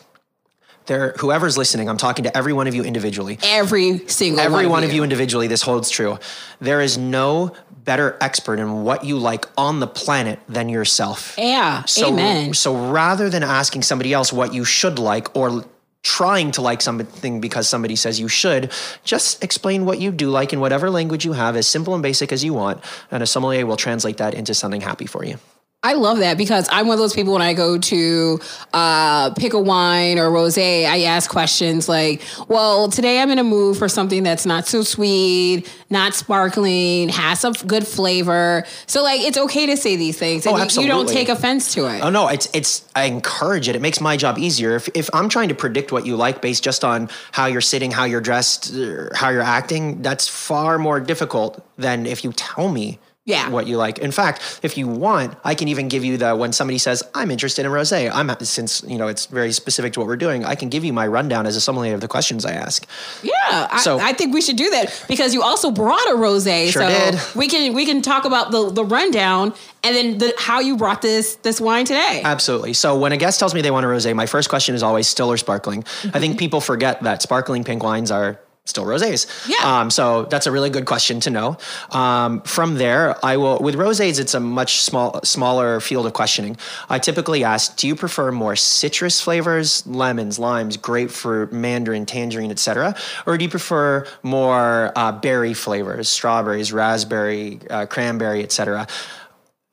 S7: There, whoever's listening, I'm talking to every one of you individually.
S6: Every single
S7: Every
S6: one,
S7: one of you individually, this holds true. There is no better expert in what you like on the planet than yourself.
S6: Yeah.
S7: So,
S6: Amen.
S7: So rather than asking somebody else what you should like or trying to like something because somebody says you should, just explain what you do like in whatever language you have, as simple and basic as you want, and a sommelier will translate that into something happy for you.
S6: I love that because I'm one of those people when I go to uh, pick a wine or rosé, I ask questions like, well, today I'm in a mood for something that's not so sweet, not sparkling, has some good flavor. So like it's okay to say these things.
S7: Oh,
S6: and you- you don't take offense to it.
S7: Oh no, it's it's I encourage it. It makes my job easier. If if I'm trying to predict what you like based just on how you're sitting, how you're dressed, er, how you're acting, that's far more difficult than if you tell me
S6: Yeah.
S7: what you like. In fact, if you want, I can even give you the when somebody says, "I'm interested in rosé." I'm since, you know, it's very specific to what we're doing, I can give you my rundown as a sommelier of the questions I ask.
S6: Yeah,
S7: So-
S6: I think we should do that because you also brought a rosé.
S7: Sure
S6: so
S7: did.
S6: we can we can talk about the the rundown and then the, how you brought this this wine today.
S7: Absolutely. So when a guest tells me they want a rosé, my first question is always still or sparkling. I
S6: Mm-hmm.
S7: think people forget that sparkling pink wines are still rosés.
S6: Yeah.
S7: Um, so that's a really good question to know. Um, from there, I will with rosés. It's a much small smaller field of questioning. I typically ask, do you prefer more citrus flavors, lemons, limes, grapefruit, mandarin, tangerine, etc., or do you prefer more uh, berry flavors, strawberries, raspberry, uh, cranberry, etc.?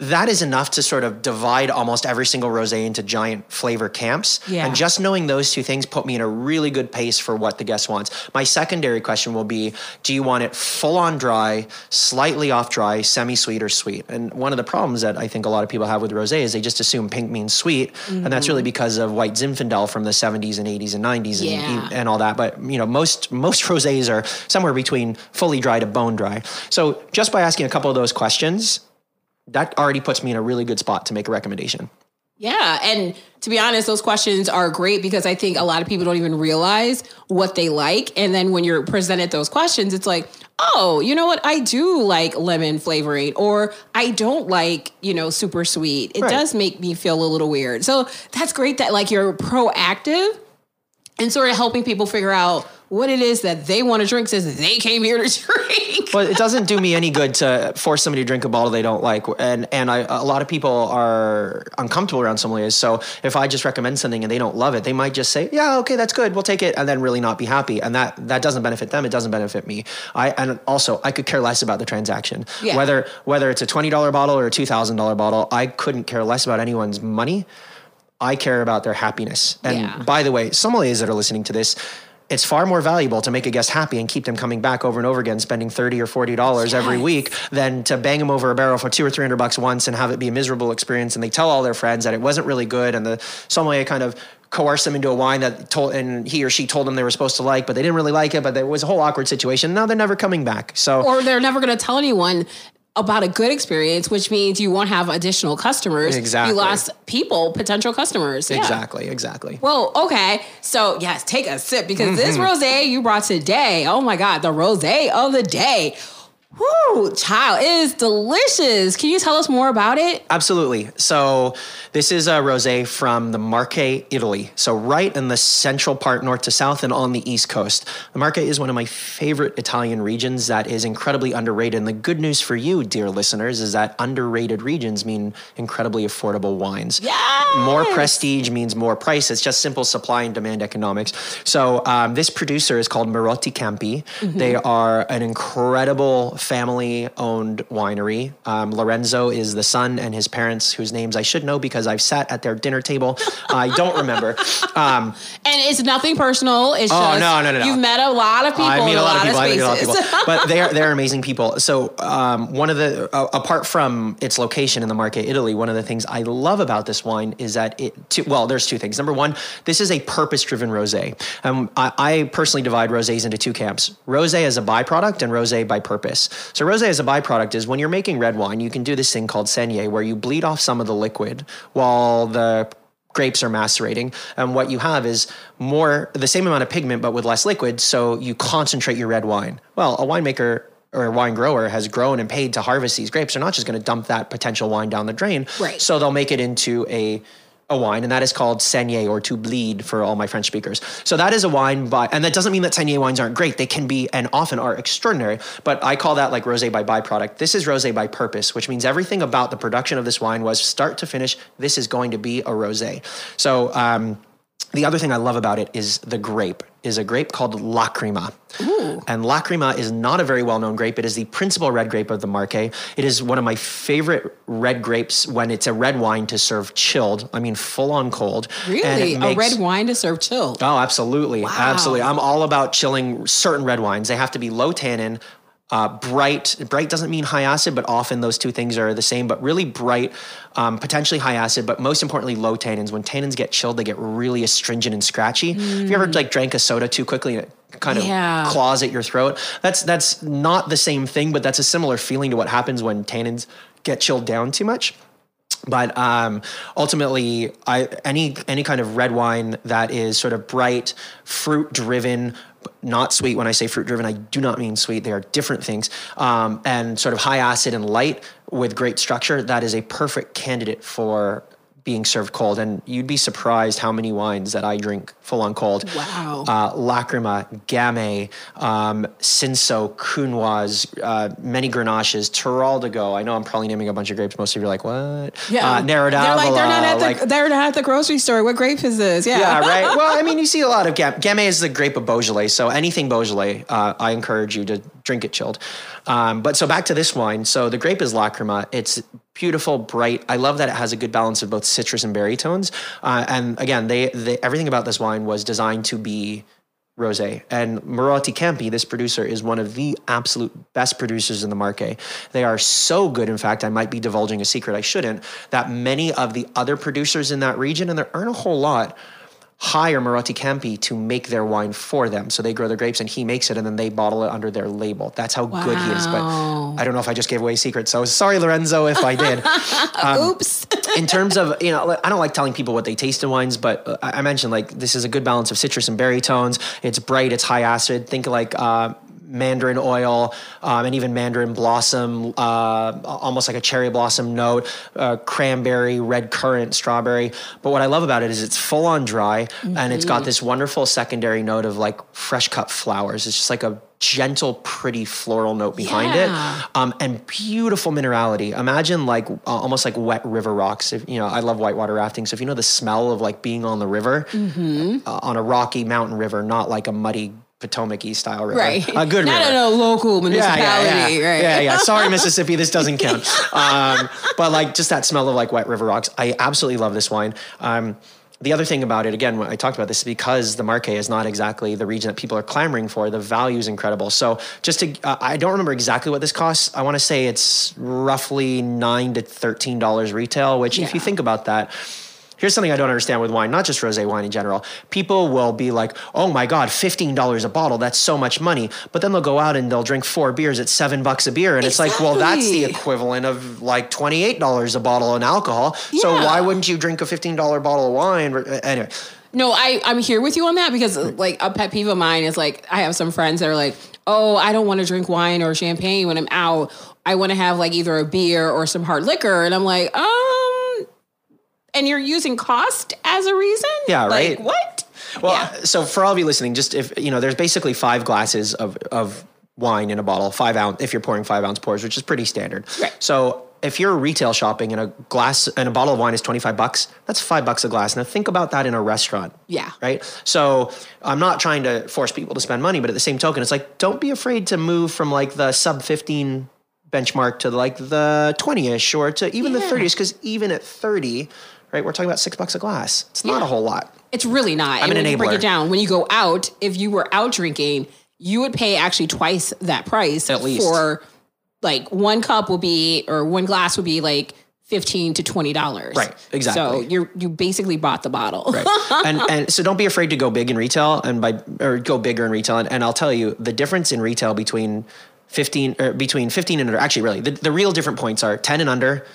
S7: That is enough to sort of divide almost every single rosé into giant flavor camps.
S6: Yeah.
S7: And just knowing those two things put me in a really good pace for what the guest wants. My secondary question will be do you want it full on dry, slightly off dry, semi sweet, or sweet? And one of the problems that I think a lot of people have with rosé is they just assume pink means sweet. And that's really mm-hmm. because of white Zinfandel from the 70s and 80s and 90s and,
S6: Yeah.
S7: and all that. But you know, most most rosés are somewhere between fully dry to bone dry. So just by asking a couple of those questions, that already puts me in a really good spot to make a recommendation.
S6: Yeah, and to be honest, those questions are great because I think a lot of people don't even realize what they like, and then when you're presented those questions, it's like, oh, you know what? I do like lemon flavoring, or I don't like, you know, super sweet. It
S7: Right.
S6: does make me feel a little weird. So that's great that like you're proactive and sort of helping people figure out what it is that they want to drink since they came here to drink.
S7: But it doesn't do me any good to force somebody to drink a bottle they don't like, and and I, a lot of people are uncomfortable around sommeliers. So if I just recommend something and they don't love it, they might just say, "Yeah, okay, that's good, we'll take it," and then really not be happy, and that that doesn't benefit them. It doesn't benefit me. I and also I could care less about the transaction,
S6: Yeah.
S7: whether whether it's a twenty dollar bottle or a two thousand dollar bottle. I couldn't care less about anyone's money. I care about their happiness. And
S6: Yeah.
S7: by the way, sommeliers that are listening to this, it's far more valuable to make a guest happy and keep them coming back over and over again, spending thirty or forty dollars every week, than to bang them over a barrel for two or three hundred bucks once and have it be a miserable experience. And they tell all their friends that it wasn't really good, and the sommelier kind of coerced them into a wine that told, and he or she told them they were supposed to like, but they didn't really like it. But there was a whole awkward situation. Now they're never coming back. So
S6: or they're never going to tell anyone about a good experience, which means you won't have additional customers.
S7: Exactly.
S6: You lost people, potential customers. Yeah.
S7: exactly, exactly.
S6: Well, okay. So, yes, take a sip because this
S7: Mm-hmm.
S6: rosé you brought today, oh my God, the rosé of the day. Whoo, child, it is delicious. Can you tell us more about it?
S7: Absolutely. So this is a rosé from the Marche, Italy. So right in the central part, north to south, and on the east coast. The Marche is one of my favorite Italian regions that is incredibly underrated. And the good news for you, dear listeners, is that underrated regions mean incredibly affordable wines. More prestige means more price. It's just simple supply and demand economics. So um, this producer is called Marotti Campi. They are an incredible family-owned winery. Um, Lorenzo is the son, and his parents, whose names I should know because I've sat at their dinner table. I don't remember. Um,
S6: And it's nothing personal. It's
S7: Oh,
S6: just
S7: no, no, no, no.
S6: you've met a lot of people.
S7: I meet a lot of people. I meet a lot of people, but they are they're amazing people. So um, one of the uh, apart from its location in the Marche, Italy, one of the things I love about this wine is that it. Well, there's two things. Number one, this is a purpose-driven rosé. Um, I, I personally divide rosés into two camps: rosé as a byproduct and rosé by purpose. So rosé as a byproduct is when you're making red wine, you can do this thing called saignée, where you bleed off some of the liquid while the grapes are macerating. And what you have is more the same amount of pigment but with less liquid so you concentrate your red wine. Well a winemaker or a wine grower has grown and paid to harvest these grapes. They're not just going to dump that potential wine down the drain.
S6: Right.
S7: so they'll make it into a a wine, and that is called Saignée or to bleed for all my French speakers. So that is a wine by, and that doesn't mean that Saignée wines aren't great. They can be, and often are extraordinary. But I call that like rosé by byproduct. This is rosé by purpose, which means everything about the production of this wine was start to finish. This is going to be a rosé. So um, the other thing I love about it is the grape. Is a grape called Lacrima. And Lacrima is not a very well known grape. It is the principal red grape of the Marche. It is one of my favorite red grapes when it's a red wine to serve chilled. I mean, full on cold.
S6: Really?
S7: makes-
S6: a red wine to serve chilled.
S7: Oh, absolutely. Absolutely. I'm all about chilling certain red wines. They have to be low tannin, uh, bright. Bright doesn't mean high acid, but often those two things are the same, but really bright, um, potentially high acid, but most importantly, low tannins. When tannins get chilled, they get really astringent and scratchy. Have you ever like drank a soda too quickly and it kind of
S6: Yeah.
S7: claws at your throat? That's, that's not the same thing, but that's a similar feeling to what happens when tannins get chilled down too much but um, ultimately, I any any kind of red wine that is sort of bright, fruit driven, not sweet. When I say fruit driven, I do not mean sweet. They are different things, um, and sort of high acid and light with great structure. That is a perfect candidate for being served cold. And you'd be surprised how many wines that I drink full on cold.
S6: Wow.
S7: Uh, Lacrima, Gamay, um, Cinsault, Counoise, uh, many Grenaches, de I know I'm probably naming a bunch of grapes. Most of you are like, what? Uh,
S6: They're like they're not at the
S7: like,
S6: they're not at the grocery store. What grape is this? Yeah.
S7: yeah, right. Well, I mean, you see a lot of Gam- Gamay is the grape of Beaujolais, so anything Beaujolais, uh, I encourage you to drink it chilled. Um, but so back to this wine. So the grape is Lacrima. It's beautiful, bright. I love that it has a good balance of both citrus and berry tones. Uh, and again, they, they everything about this wine was designed to be rosé. And Marotti Campi, this producer, is one of the absolute best producers in the Marche. They are so good, in fact, I might be divulging a secret I shouldn't, that many of the other producers in that region, and there aren't a whole lot, hire Marotti Campi to make their wine for them. So they grow their grapes and he makes it and then they bottle it under their label. That's how good he is. But I don't know if I just gave away a secret. So sorry, Lorenzo, if I did.
S6: Oops.
S7: in terms of you know i don't like telling people what they taste in wines but uh, i I mentioned like this is a good balance of citrus and berry tones it's bright it's high acid think like uh, mandarin oil um, and even mandarin blossom uh, almost like a cherry blossom note uh, cranberry red currant strawberry but what i love about it is it's full on dry and it's got this wonderful secondary note of like fresh cut flowers it's just like a gentle pretty floral note behind
S6: Yeah.
S7: it um, and beautiful minerality. Imagine like uh, almost like wet river rocks. If you know, I love whitewater rafting. So if you know the smell of like being on the river,
S6: Mm-hmm.
S7: uh, on a rocky mountain river, not like a muddy Potomac East style river,
S6: Right.
S7: a good
S6: Not
S7: river.
S6: in a local municipality,
S7: yeah, yeah.
S6: right?
S7: Yeah, yeah. Sorry, Mississippi, this doesn't count. Um, but like just that smell of like wet river rocks. I absolutely love this wine. Um, the other thing about it, again, when I talked about this, is because the Marche is not exactly the region that people are clamoring for. The value is incredible. So, just to, uh, I don't remember exactly what this costs. I want to say it's roughly nine to thirteen dollars retail. Which, if you think about that, Here's something I don't understand with wine, not just rosé wine in general. People will be like, "Oh my god, $15 a bottle, that's so much money." But then they'll go out and they'll drink four beers at 7 bucks a beer and it's like, "Well, that's the equivalent of like $28 a bottle in alcohol." So why wouldn't you drink a $15 bottle of wine? Anyway,
S6: No, I, I'm here with you on that because like a pet peeve of mine is like I have some friends that are like, oh, I don't want to drink wine or champagne when I'm out. I want to have like either a beer or some hard liquor. And I'm like, um, and you're using cost as a reason?
S7: Yeah,
S6: Like,
S7: right.
S6: what?
S7: Well,
S6: Yeah.
S7: so for all of you listening, just if you know, there's basically five glasses of of wine in a bottle, five ounce if you're pouring five ounce pours, which is pretty standard.
S6: Right.
S7: So if you're retail shopping and a glass and a bottle of wine is 25 bucks, that's five bucks a glass. Now think about that in a restaurant.
S6: Yeah.
S7: Right. So I'm not trying to force people to spend money, but at the same token, it's like don't be afraid to move from like the sub 15 benchmark to like the 20ish or to even the 30s, because even at 30, right, we're talking about six bucks a glass. It's not
S6: Yeah.
S7: a whole lot.
S6: It's really not.
S7: I'm
S6: and
S7: an
S6: when you break it down, when you go out, if you were out drinking, you would pay actually twice that price
S7: At least.
S6: for like one cup will be or one glass would be like fifteen to twenty dollars.
S7: Right, exactly.
S6: So you're you basically bought the bottle.
S7: Right. and and so don't be afraid to go big in retail and by or go bigger in retail. And, and I'll tell you the difference in retail between 15 or between 15 and under actually really the, the real different points are 10 and under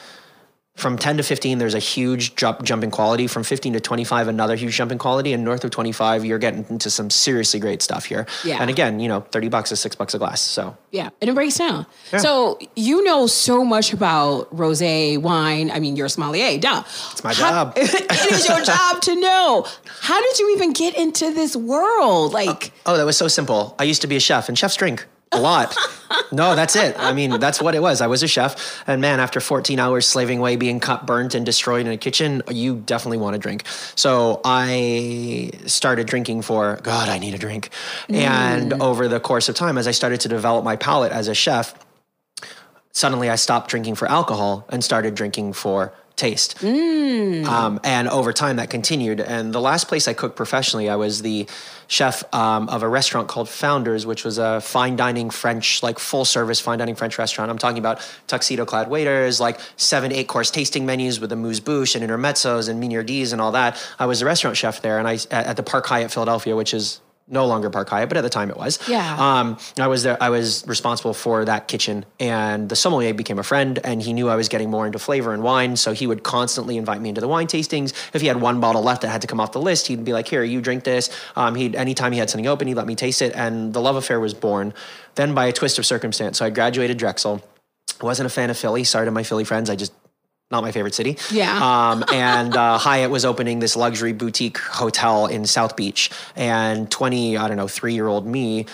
S7: from 10 to 15 there's a huge jump jump in quality from 15 to 25 another huge jump in quality and north of 25 you're getting into some seriously great stuff here
S6: Yeah.
S7: and again you know 30 bucks is 6 bucks a glass so
S6: Yeah, and it breaks down. Yeah. So you know so much about rosé wine. I mean, you're a sommelier, duh. It's
S7: my job.
S6: it is your job to know. How did you even get into this world? Like,
S7: Oh, oh that was so simple. I used to be a chef, and chefs drink a lot. no, that's it. I mean, that's what it was. I was a chef, and man, after 14 hours slaving away, being cut, burnt, and destroyed in a kitchen, you definitely want to drink. So I started drinking for God. I need a drink, and mm. over the course of time, as I started to develop my palate as a chef, suddenly I stopped drinking for alcohol and started drinking for taste. Um, and over time, that continued. And the last place I cooked professionally, I was the chef um, of a restaurant called Founders, which was a fine dining French, like full service fine dining French restaurant. I'm talking about tuxedo clad waiters, like seven, eight course tasting menus with the amuse bouche and intermezzos and mignardises and all that. I was a restaurant chef there, and I at at the Park Hyatt Philadelphia, which is no longer Park Hyatt, but at the time it was.
S6: Yeah.
S7: Um, I was there. I was responsible for that kitchen, and the sommelier became a friend, and he knew I was getting more into flavor and wine, so he would constantly invite me into the wine tastings. If he had one bottle left that had to come off the list, he'd be like, "Here, you drink this." Um, he'd anytime he had something open, he'd let me taste it, and the love affair was born. Then, by a twist of circumstance, so I graduated Drexel. wasn't a fan of Philly. Sorry to my Philly friends. I just not my favorite city.
S6: Yeah.
S7: Um, and uh, Hyatt was opening this luxury boutique hotel in South Beach, and 20, I don't know, three year old me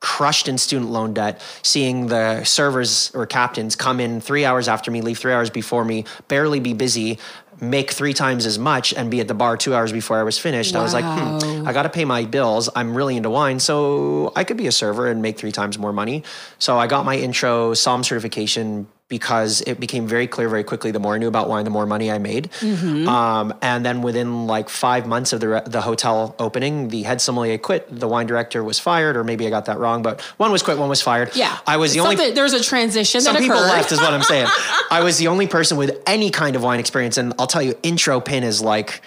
S7: crushed in student loan debt, seeing the servers or captains come in three hours after me, leave three hours before me, barely be busy, make three times as much, and be at the bar two hours before I was finished. I was like, hmm, I got to pay my bills. I'm really into wine, so I could be a server and make three times more money. So I got my intro SOM certification because it became very clear very quickly. The more I knew about wine, the more money I made.
S6: Mm-hmm.
S7: Um, and then within like five months of the re- the hotel opening, the head sommelier quit. The wine director was fired, or maybe I got that wrong. But one was quit, one was fired.
S6: Yeah.
S7: I was the only.
S6: Something- There's a transition
S7: Some people left, is what I'm saying. I was the only person with any kind of wine experience, and I'll tell you, intro pin is like,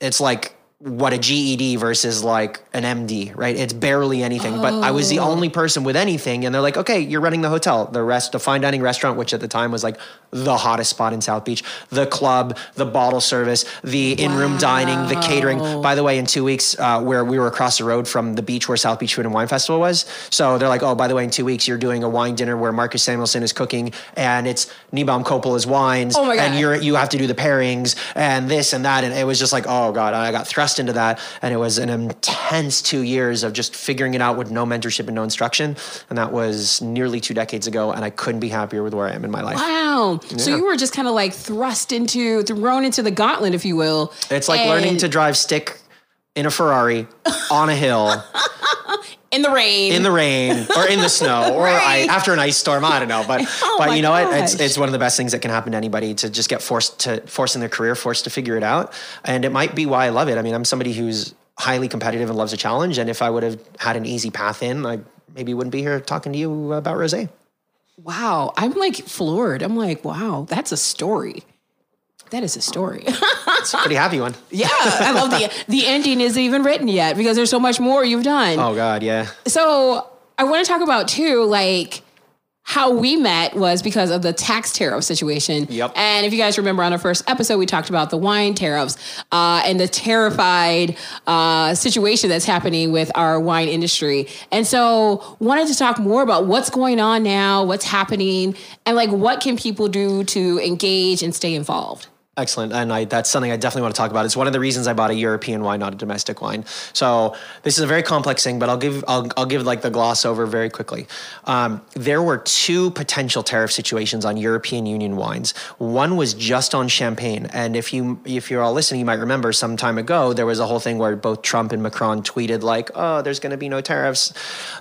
S7: it's like what a GED versus like an MD, right? It's barely anything. But I was the
S6: Oh.
S7: only person with anything, and they're like, okay, you're running the hotel, the rest, the fine dining restaurant, which at the time was like the hottest spot in South Beach, the club, the bottle service, the in-room dining, the catering. By the way, in two weeks, uh, where we were across the road from the beach where South Beach Food and Wine Festival was, so they're like, oh, by the way, in two weeks you're doing a wine dinner where Marcus Samuelsson is cooking, and it's Niebaum Coppola's wines,
S6: Oh my God.
S7: and you're you have to do the pairings and this and that, and it was just like, oh god, I got thrust into that, and it was an intense two years of just figuring it out with no mentorship and no instruction, and that was nearly two decades ago, and I couldn't be happier with where I am in my life.
S6: Wow. So you were just kind of like thrust into, thrown into the gauntlet, if you will.
S7: It's like
S6: And
S7: learning to drive stick in a Ferrari on a hill
S6: in the rain.
S7: in the rain or in the snow or I,
S6: Right.
S7: after an ice storm. I don't know, but
S6: Oh
S7: but you know what? It's it's one of the best things that can happen to anybody to just get forced to forced in their career, forced to figure it out, and it might be why I love it. I mean, I'm somebody who's highly competitive and loves a challenge, and if I would have had an easy path in, I maybe wouldn't be here talking to you about rosé.
S6: wow. I'm like floored. I'm like, wow, that's a story. That is a story.
S7: It's a pretty happy one.
S6: yeah. I love the the ending isn't even written yet because there's so much more you've done.
S7: Oh God, yeah.
S6: So I want to talk about too, like how we met was because of the tax tariff situation.
S7: Yep.
S6: And if you guys remember on our first episode, we talked about the wine tariffs uh, and the terrified uh, situation that's happening with our wine industry. And so wanted to talk more about what's going on now, what's happening, and like what can people do to engage and stay involved.
S7: Excellent, and I, that's something I definitely want to talk about. It's one of the reasons I bought a European wine, not a domestic wine. So this is a very complex thing, but I'll give I'll, I'll give like the gloss over very quickly. Um, there were two potential tariff situations on European Union wines. One was just on champagne, and if you if you're all listening, you might remember some time ago there was a whole thing where both Trump and Macron tweeted like, "Oh, there's going to be no tariffs."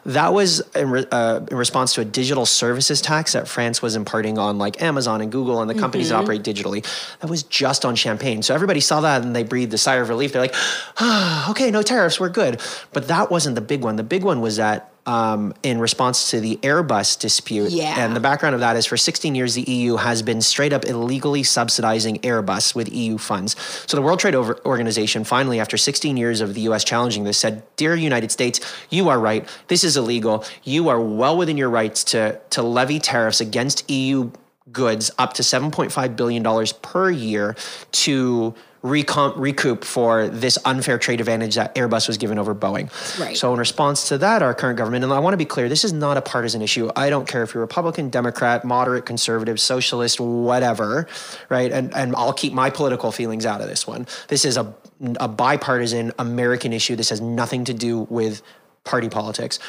S7: That was in, re- uh, in response to a digital services tax that France was imparting on like Amazon and Google and the companies that operate digitally. That was just on champagne. So everybody saw that and they breathed a sigh of relief. They're like, ah, okay, no tariffs, we're good. But that wasn't the big one. The big one was that um, in response to the Airbus dispute.
S6: Yeah.
S7: And the background of that is for 16 years, the EU has been straight up illegally subsidizing Airbus with EU funds. So the World Trade Organization finally, after 16 years of the US challenging this, said, Dear United States, you are right. This is illegal. You are well within your rights to, to levy tariffs against EU goods up to $7.5 billion per year to recoup for this unfair trade advantage that Airbus was given over Boeing.
S6: Right.
S7: So in response to that, our current government, and I want to be clear, this is not a partisan issue. I don't care if you're Republican, Democrat, moderate, conservative, socialist, whatever, right? And and I'll keep my political feelings out of this one. This is a a bipartisan American issue. This has nothing to do with party politics.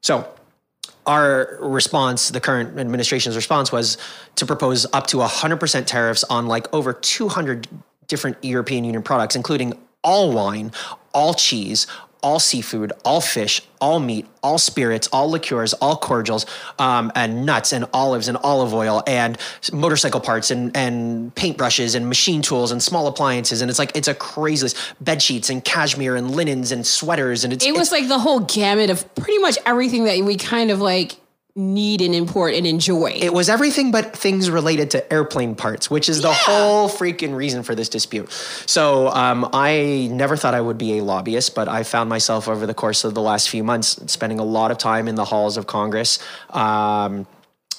S7: So our response, the current administration's response was to propose up to 100% tariffs on like over 200 different European Union products, including all wine, all cheese, all seafood, all fish, all meat, all spirits, all liqueurs, all cordials, um, and nuts and olives and olive oil and motorcycle parts and, and paintbrushes and machine tools and small appliances. And it's like, it's a crazy list. Bed sheets and cashmere and linens and sweaters. And it's,
S6: It was
S7: it's-
S6: like the whole gamut of pretty much everything that we kind of like need and import and enjoy.
S7: it was everything but things related to airplane parts, which is the whole freaking reason for this dispute. So um, I never thought I would be a lobbyist, but I found myself over the course of the last few months spending a lot of time in the halls of Congress. Um,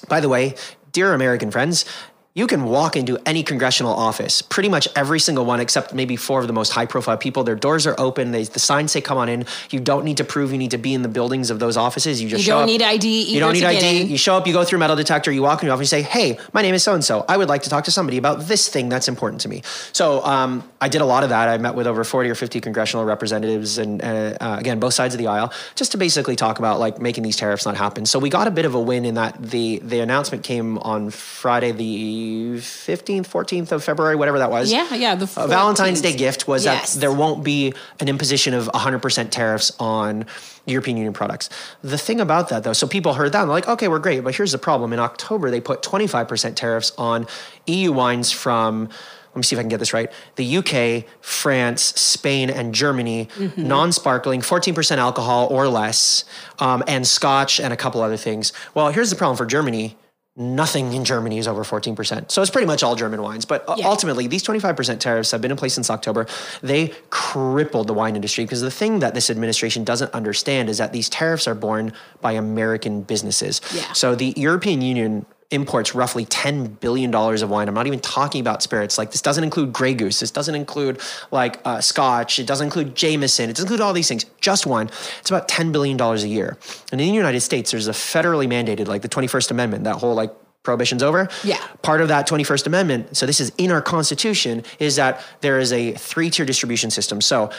S7: by the way, dear American friends, you can walk into any congressional office, pretty much every single one, except maybe four of the most high profile people. Their doors are open. They, the signs say, come on in. You don't need to prove you need to be in the buildings of those offices. You just
S6: You
S7: show
S6: don't
S7: up.
S6: need ID
S7: You don't need ID.
S6: in.
S7: You show up, you go through metal detector, you walk in the office, you say, hey, my name is so and so. I would like to talk to somebody about this thing that's important to me. So um, I did a lot of that. I met with over 40 or 50 congressional representatives and, uh, uh, again, both sides of the aisle, just to basically talk about like making these tariffs not happen. So we got a bit of a win in that the, the announcement came on Friday, the the 15th, 14th of February, whatever that was.
S6: Yeah, yeah, the
S7: a Valentine's Day gift was
S6: Yes.
S7: that there won't be an imposition of 100% tariffs on European Union products. The thing about that, though, so people heard that and they're like, okay, we're great, but here's the problem. In October, they put 25% tariffs on EU wines from. Let me see if I can get this right. The UK, France, Spain, and Germany,
S6: Mm-hmm.
S7: non sparkling, 14% alcohol or less, um, and scotch and a couple other things. Well, here's the problem for Germany nothing in Germany is over 14%. So it's pretty much all German wines. But uh,
S6: Yeah.
S7: ultimately, these 25% tariffs have been in place since October. They crippled the wine industry because the thing that this administration doesn't understand is that these tariffs are borne by American businesses.
S6: Yeah.
S7: So the European Union imports roughly $10 billion of wine. I'm not even talking about spirits. Like this doesn't include Grey Goose. This doesn't include like uh, Scotch. It doesn't include Jameson. It doesn't include all these things. Just wine. It's about $10 billion a year. And in the United States, there's a federally mandated, like the 21st Amendment, that whole like prohibition's over.
S6: Yeah.
S7: Part of that 21st Amendment, so this is in our Constitution, is that there is a three tier distribution system. So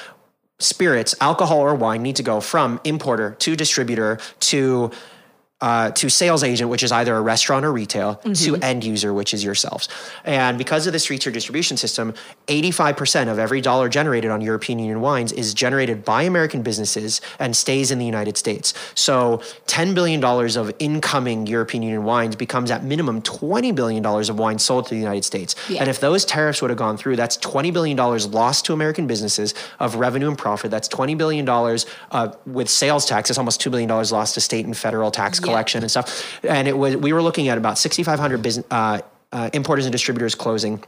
S7: spirits, alcohol or wine need to go from importer to distributor to uh, to sales agent, which is either a restaurant or retail, to end user, which is yourselves. And because of this three tier distribution system, 85% of every dollar generated on European Union wines is generated by American businesses and stays in the United States. So $10 billion of incoming European Union wines becomes at minimum $20 billion of wine sold to the United States.
S6: Yeah.
S7: And if those tariffs would have gone through, that's $20 billion lost to American businesses of revenue and profit. That's $20 billion uh, with sales tax. It's almost $2 billion lost to state and federal tax collection and stuff. And it was, we were looking at about 6,500 business, uh, uh, importers and distributors closing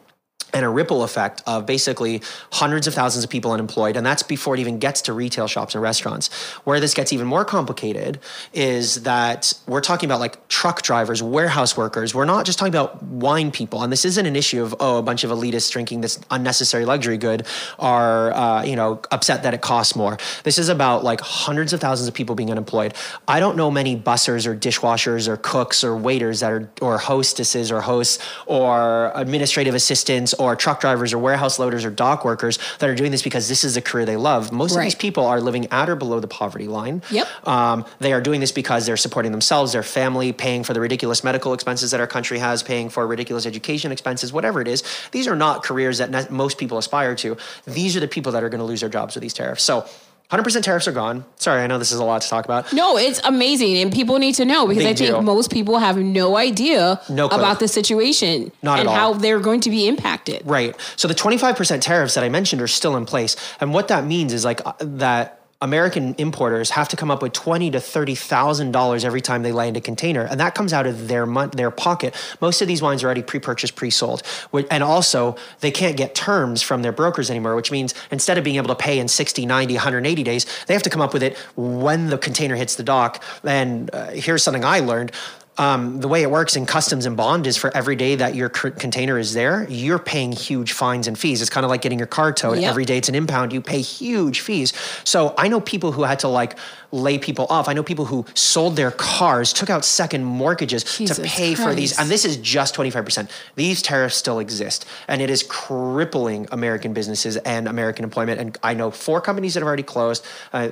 S7: and a ripple effect of basically hundreds of thousands of people unemployed. And that's before it even gets to retail shops and restaurants. Where this gets even more complicated is that we're talking about like truck drivers, warehouse workers. We're not just talking about wine people. And this isn't an issue of, oh, a bunch of elitists drinking this unnecessary luxury good are, uh, you know, upset that it costs more. This is about like hundreds of thousands of people being unemployed. I don't know many bussers or dishwashers or cooks or waiters that are, or hostesses or hosts or administrative assistants or truck drivers or warehouse loaders or dock workers that are doing this because this is a career they love. Most of these people are living at or below the poverty line.
S6: Yep.
S7: Um, they are doing this because they're supporting themselves, their family, paying for the ridiculous medical expenses that our country has, paying for ridiculous education expenses, whatever it is. These are not careers that most people aspire to. These are the people that are going to lose their jobs with these tariffs. So 100% tariffs are gone. Sorry, I know this is a lot to talk about.
S6: No, it's amazing, and people need to know because
S7: Big
S6: I think
S7: deal.
S6: most people have no idea
S7: No
S6: about the situation
S7: Not
S6: and
S7: at all.
S6: how they're going to be impacted.
S7: Right. So the 25% tariffs that I mentioned are still in place. And what that means is like uh, that American importers have to come up with twenty to thirty thousand dollars every time they land a container, and that comes out of their mon- their pocket. Most of these wines are already pre-purchased, pre-sold, and also they can't get terms from their brokers anymore. Which means instead of being able to pay in 60, 90, 180 days, they have to come up with it when the container hits the dock. And uh, here's something I learned um, the way it works in customs and bond is for every day that your c- container is there, you're paying huge fines and fees. It's kind of like getting your car towed.
S6: Yep.
S7: Every day it's an impound, you pay huge fees. So I know people who had to like lay people off. I know people who sold their cars, took out second mortgages to
S6: Jesus
S7: pay for these. And this is just 25%. These tariffs still exist. And it is crippling American businesses and American employment. And I know four companies that have already closed. Uh,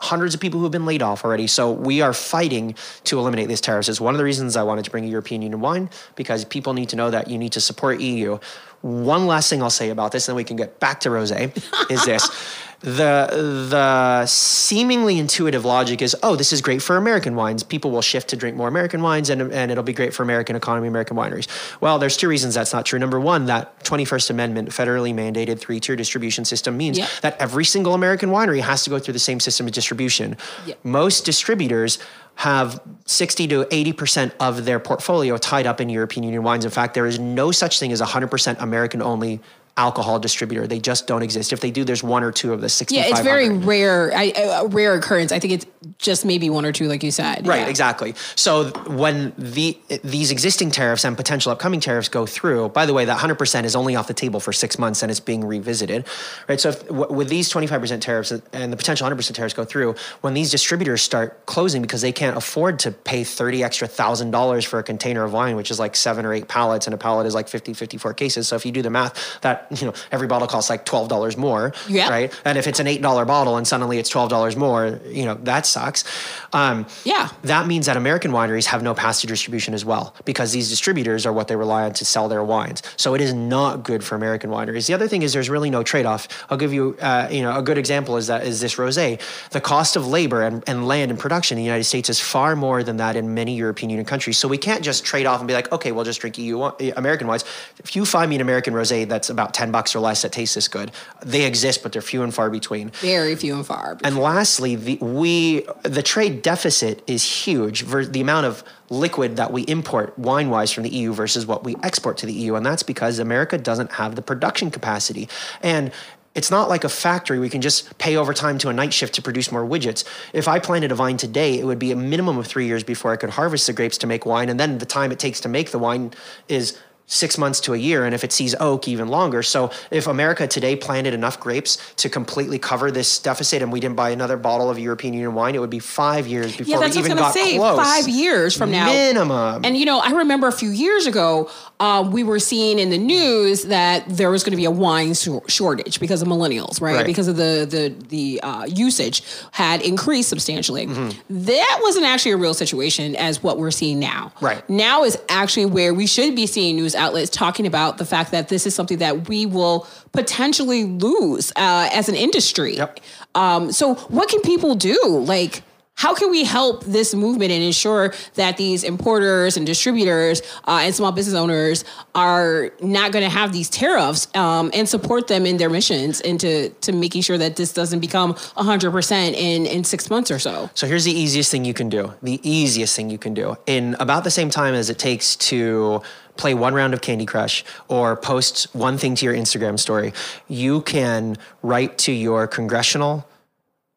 S7: hundreds of people who have been laid off already. So we are fighting to eliminate these tariffs. It's one of the reasons I wanted to bring a European Union wine because people need to know that you need to support EU. One last thing I'll say about this, and then we can get back to rosé, is this. The the seemingly intuitive logic is, oh, this is great for American wines. People will shift to drink more American wines, and, and it'll be great for American economy, American wineries. Well, there's two reasons that's not true. Number one, that 21st Amendment federally mandated three tier distribution system means
S6: Yep.
S7: that every single American winery has to go through the same system of distribution.
S6: Yep.
S7: Most distributors have 60 to 80% of their portfolio tied up in European Union wines. In fact, there is no such thing as 100% American only alcohol distributor. They just don't exist. If they do, there's one or two of the 65.
S6: Yeah, it's very rare, I, a rare occurrence. I think it's just maybe one or two, like you said.
S7: Right,
S6: Yeah.
S7: exactly. So when the these existing tariffs and potential upcoming tariffs go through, by the way, that 100% is only off the table for six months and it's being revisited, right? So if, w- with these 25% tariffs and the potential 100% tariffs go through, when these distributors start closing because they can't afford to pay 30 extra thousand dollars for a container of wine, which is like seven or eight pallets, and a pallet is like 50, 54 cases. So if you do the math, that that you know every bottle costs like twelve dollars more,
S6: Yeah.
S7: right? And if it's an eight dollar bottle and suddenly it's twelve dollars more, you know that sucks. Um,
S6: Yeah.
S7: that means that American wineries have no pass to distribution as well because these distributors are what they rely on to sell their wines. So it is not good for American wineries. The other thing is there's really no trade off. I'll give you, uh, you know, a good example is that is this rosé. The cost of labor and, and land and production in the United States is far more than that in many European Union countries. So we can't just trade off and be like, okay, we'll just drink EU American wines. If you find me an American rosé that's about ten bucks or less that tastes this good, they exist, but they're few and far between.
S6: Very few and far.
S7: And lastly, the we the trade deficit is huge. The amount of liquid that we import wine wise from the EU versus what we export to the EU, and that's because America doesn't have the production capacity. And it's not like a factory we can just pay overtime to a night shift to produce more widgets. If I planted a vine today, it would be a minimum of three years before I could harvest the grapes to make wine, and then the time it takes to make the wine is six months to a year, and if it sees oak, even longer. So if America today planted enough grapes to completely cover this deficit, and we didn't buy another bottle of European Union wine, it would be five years before
S6: yeah, that's
S7: we even got
S6: say.
S7: close.
S6: Five years from now,
S7: minimum.
S6: And you know, I remember a few years ago, um, we were seeing in the news that there was going to be a wine shor- shortage because of millennials, right?
S7: Right.
S6: Because of the the the uh, usage had increased substantially.
S7: Mm-hmm.
S6: That wasn't actually a real situation as what we're seeing now.
S7: Right.
S6: now is actually where we should be seeing news outlets talking about the fact that this is something that we will potentially lose uh, as an industry.
S7: Yep.
S6: Um, so, what can people do? Like, how can we help this movement and ensure that these importers and distributors uh, and small business owners are not going to have these tariffs um, and support them in their missions into to making sure that this doesn't become 100% in, in six months or so?
S7: So here's the easiest thing you can do. The easiest thing you can do in about the same time as it takes to play one round of Candy Crush or post one thing to your Instagram story, you can write to your congressional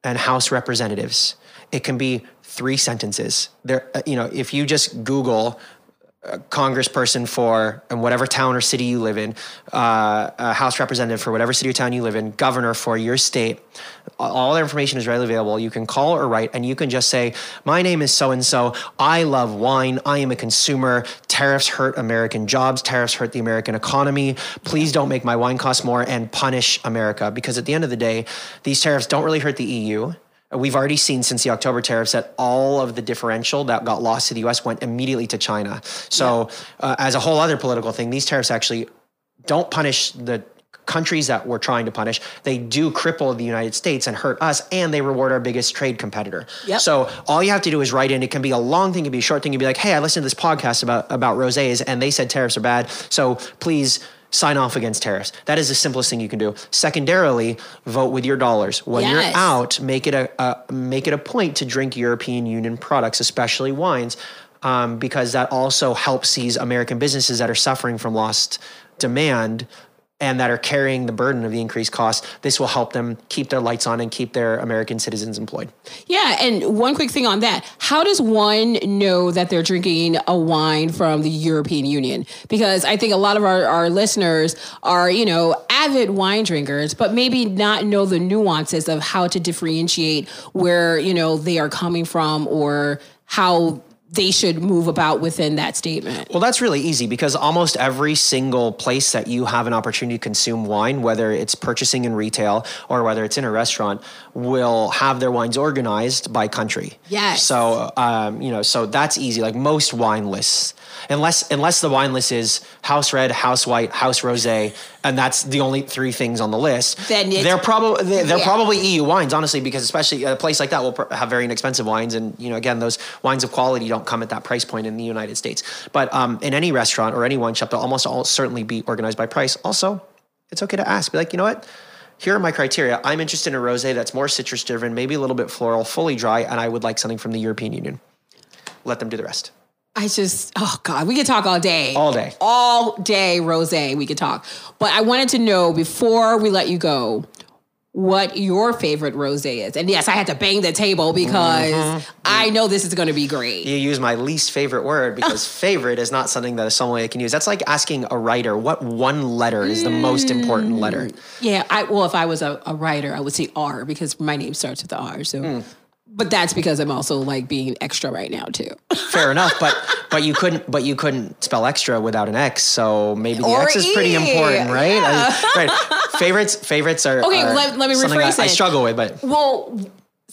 S7: and House representatives. It can be three sentences. There, uh, you know, if you just Google a congressperson for and whatever town or city you live in, uh, a House representative for whatever city or town you live in, governor for your state. All their information is readily available. You can call or write, and you can just say, "My name is so and so. I love wine. I am a consumer. Tariffs hurt American jobs. Tariffs hurt the American economy. Please don't make my wine cost more and punish America." Because at the end of the day, these tariffs don't really hurt the EU. We've already seen since the October tariffs that all of the differential that got lost to the US went immediately to China. So, uh, as a whole other political thing, these tariffs actually don't punish the countries that we're trying to punish. They do cripple the United States and hurt us, and they reward our biggest trade competitor.
S6: Yep.
S7: So, all you have to do is write in. It can be a long thing, it can be a short thing. You can be like, hey, I listened to this podcast about, about rosés, and they said tariffs are bad. So, please sign off against tariffs. That is the simplest thing you can do. Secondarily, vote with your dollars. When
S6: Yes.
S7: you're out, make it a, a make it a point to drink European Union products, especially wines, um, because that also helps these American businesses that are suffering from lost demand and that are carrying the burden of the increased cost. This will help them keep their lights on and keep their American citizens employed.
S6: Yeah, and one quick thing on that. How does one know that they're drinking a wine from the European Union? Because I think a lot of our, our listeners are, you know, avid wine drinkers, but maybe not know the nuances of how to differentiate where, you know, they are coming from or how they should move about within that statement.
S7: Well, that's really easy because almost every single place that you have an opportunity to consume wine, whether it's purchasing in retail or whether it's in a restaurant, will have their wines organized by country.
S6: Yes.
S7: So, um, you know, so that's easy. Like most wine lists, unless unless the wine list is house red, house white, house rosé, and that's the only three things on the list.
S6: Then
S7: they're probably they're, they're
S6: Yeah.
S7: probably EU wines, honestly, because especially a place like that will pr- have very inexpensive wines, and you know, again, those wines of quality don't come at that price point in the United States. But um, in any restaurant or any wine shop, they'll almost all certainly be organized by price. Also, it's okay to ask. Be like, you know what? Here are my criteria. I'm interested in a rosé that's more citrus driven, maybe a little bit floral, fully dry, and I would like something from the European Union. Let them do the rest.
S6: I just, oh God, we could talk all day.
S7: All day.
S6: All day, Rose, we could talk. But I wanted to know before we let you go what your favorite rose is. And yes, I had to bang the table because
S7: Mm-hmm.
S6: I know this is going to be great.
S7: You use my least favorite word because favorite is not something that a sommelier can use. That's like asking a writer what one letter is the most important letter.
S6: Yeah, I well, if I was a, a writer, I would say R because my name starts with the R. So
S7: Hmm.
S6: But that's because I'm also like being extra right now too.
S7: Fair enough, but but you couldn't but you couldn't spell extra without an X, so maybe the
S6: Or
S7: X is pretty
S6: E,
S7: important, right?
S6: yeah.
S7: I- right. Favorites favorites are
S6: Okay,
S7: are
S6: let- let me
S7: something
S6: rephrase
S7: I, I struggle with, but
S6: Well,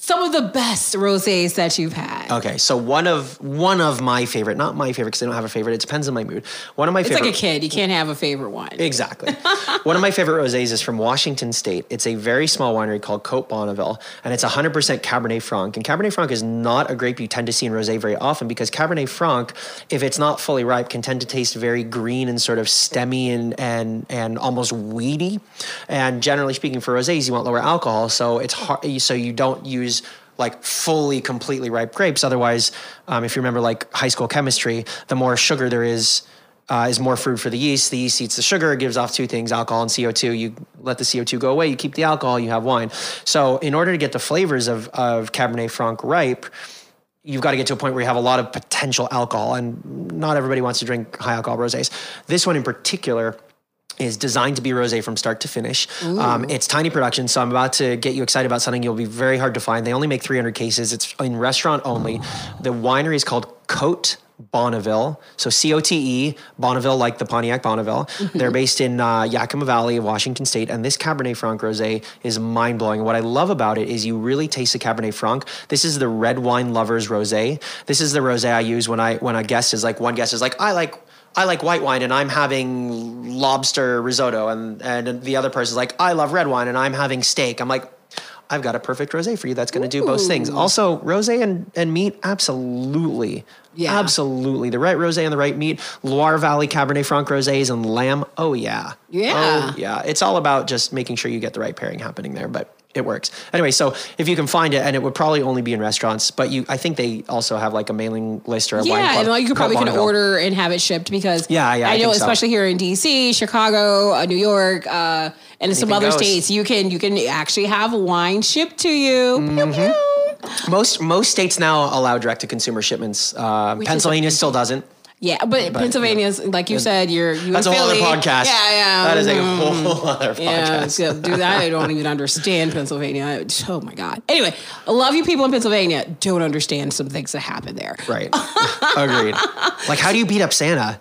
S6: some of the best rosés that you've had.
S7: okay. So one of one of my favorite, not my favorite because I don't have a favorite. It depends on my mood. One of my
S6: It's
S7: favorite.
S6: It's like a kid. You can't have a favorite one.
S7: Exactly. One of my favorite rosés is from Washington State. It's a very small winery called Cote Bonneville, and it's 100% Cabernet Franc. And Cabernet Franc is not a grape you tend to see in rosé very often because Cabernet Franc, if it's not fully ripe, can tend to taste very green and sort of stemmy and and and almost weedy. And generally speaking, for rosés, you want lower alcohol, so it's hard. So you don't use like fully completely ripe grapes otherwise um, if you remember like high school chemistry the more sugar there is uh, is more food for the yeast. The yeast eats the sugar, gives off two things, alcohol and CO2. You let the CO2 go away, you keep the alcohol, you have wine. So, in order to get the flavors of, of Cabernet Franc ripe, you've got to get to a point where you have a lot of potential alcohol, and not everybody wants to drink high alcohol rosés. This one in particular is designed to be rosé from start to finish. Um, it's tiny production, so I'm about to get you excited about something you'll be very hard to find. They only make 300 cases. It's in restaurant only. The winery is called Cote Bonneville. So C O T E, Bonneville, like the Pontiac Bonneville. They're based in uh, Yakima Valley Washington State. And this Cabernet Franc rosé is mind blowing. What I love about it is you really taste the Cabernet Franc. This is the red wine lovers rosé. This is the rosé I use when I when a guest is like one guest is like I like I like white wine and I'm having lobster risotto, and and the other person is like, I love red wine and I'm having steak. I'm like, I've got a perfect rosé for you that's going to do both things. Also, rosé and, and meat, absolutely.
S6: Yeah.
S7: Absolutely. The right rosé and the right meat. Loire Valley Cabernet Franc rosés and lamb. Oh, yeah.
S6: Yeah.
S7: Oh, yeah. It's all about just making sure you get the right pairing happening there, but it works. Anyway, so if you can find it, and it would probably only be in restaurants, but you, I think they also have like a mailing list or a wine
S6: Yeah,
S7: club.
S6: and like you probably can order and have it shipped because
S7: Yeah, yeah, I
S6: I know
S7: think so.
S6: especially here in DC, Chicago, uh, New York, uh, and some other
S7: goes.
S6: states, you can you can actually have wine shipped to you.
S7: Mm-hmm.
S6: Pew, pew.
S7: Most most states now allow direct to consumer shipments. Uh, Pennsylvania still doesn't.
S6: Yeah, but, Pennsylvania's like you said, you're you
S7: That's a whole other podcast.
S6: Yeah, yeah.
S7: That is a
S6: mhm.
S7: whole other
S6: Yeah,
S7: podcast.
S6: so, dude, I don't even understand Pennsylvania. I- Oh my god. Anyway, I love you people in Pennsylvania. Don't understand some things that happen there.
S7: Right. Agreed. Like, how do you beat up Santa?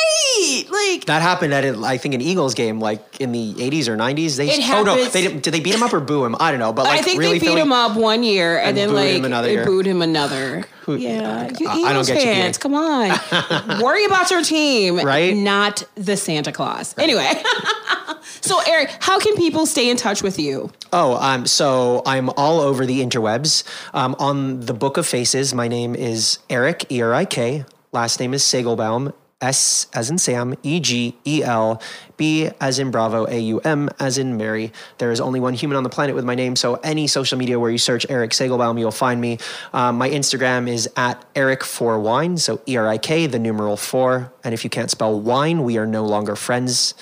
S6: Right. Like
S7: That happened at, I think, an Eagles game, like in the 80s or 90s. They,
S6: It
S7: oh, no. They, didn't- did they beat him up or boo him? I don't know. But, like,
S6: I think
S7: really
S6: they beat
S7: Philly-
S6: him up one year and,
S7: And
S6: then like
S7: him another
S6: they
S7: year.
S6: booed him another.
S7: Who-
S6: yeah, you
S7: I- I
S6: Eagles
S7: don't get you,
S6: fans, come on. Worry about your team,
S7: Right?
S6: Not the Santa Claus. Anyway, so Erik, how can people stay in touch with you?
S7: Oh, um, so I'm all over the interwebs. Um, on the Book of Faces, my name is Erik, E R I K. Last name is Segelbaum, S as in Sam, E G E L, B as in Bravo, A U M as in Mary. There is only one human on the planet with my name, so any social media where you search Erik Segelbaum, you'll find me. Um, my Instagram is at Erik4Wine, so E R I K, the numeral four. And if you can't spell wine, we are no longer friends.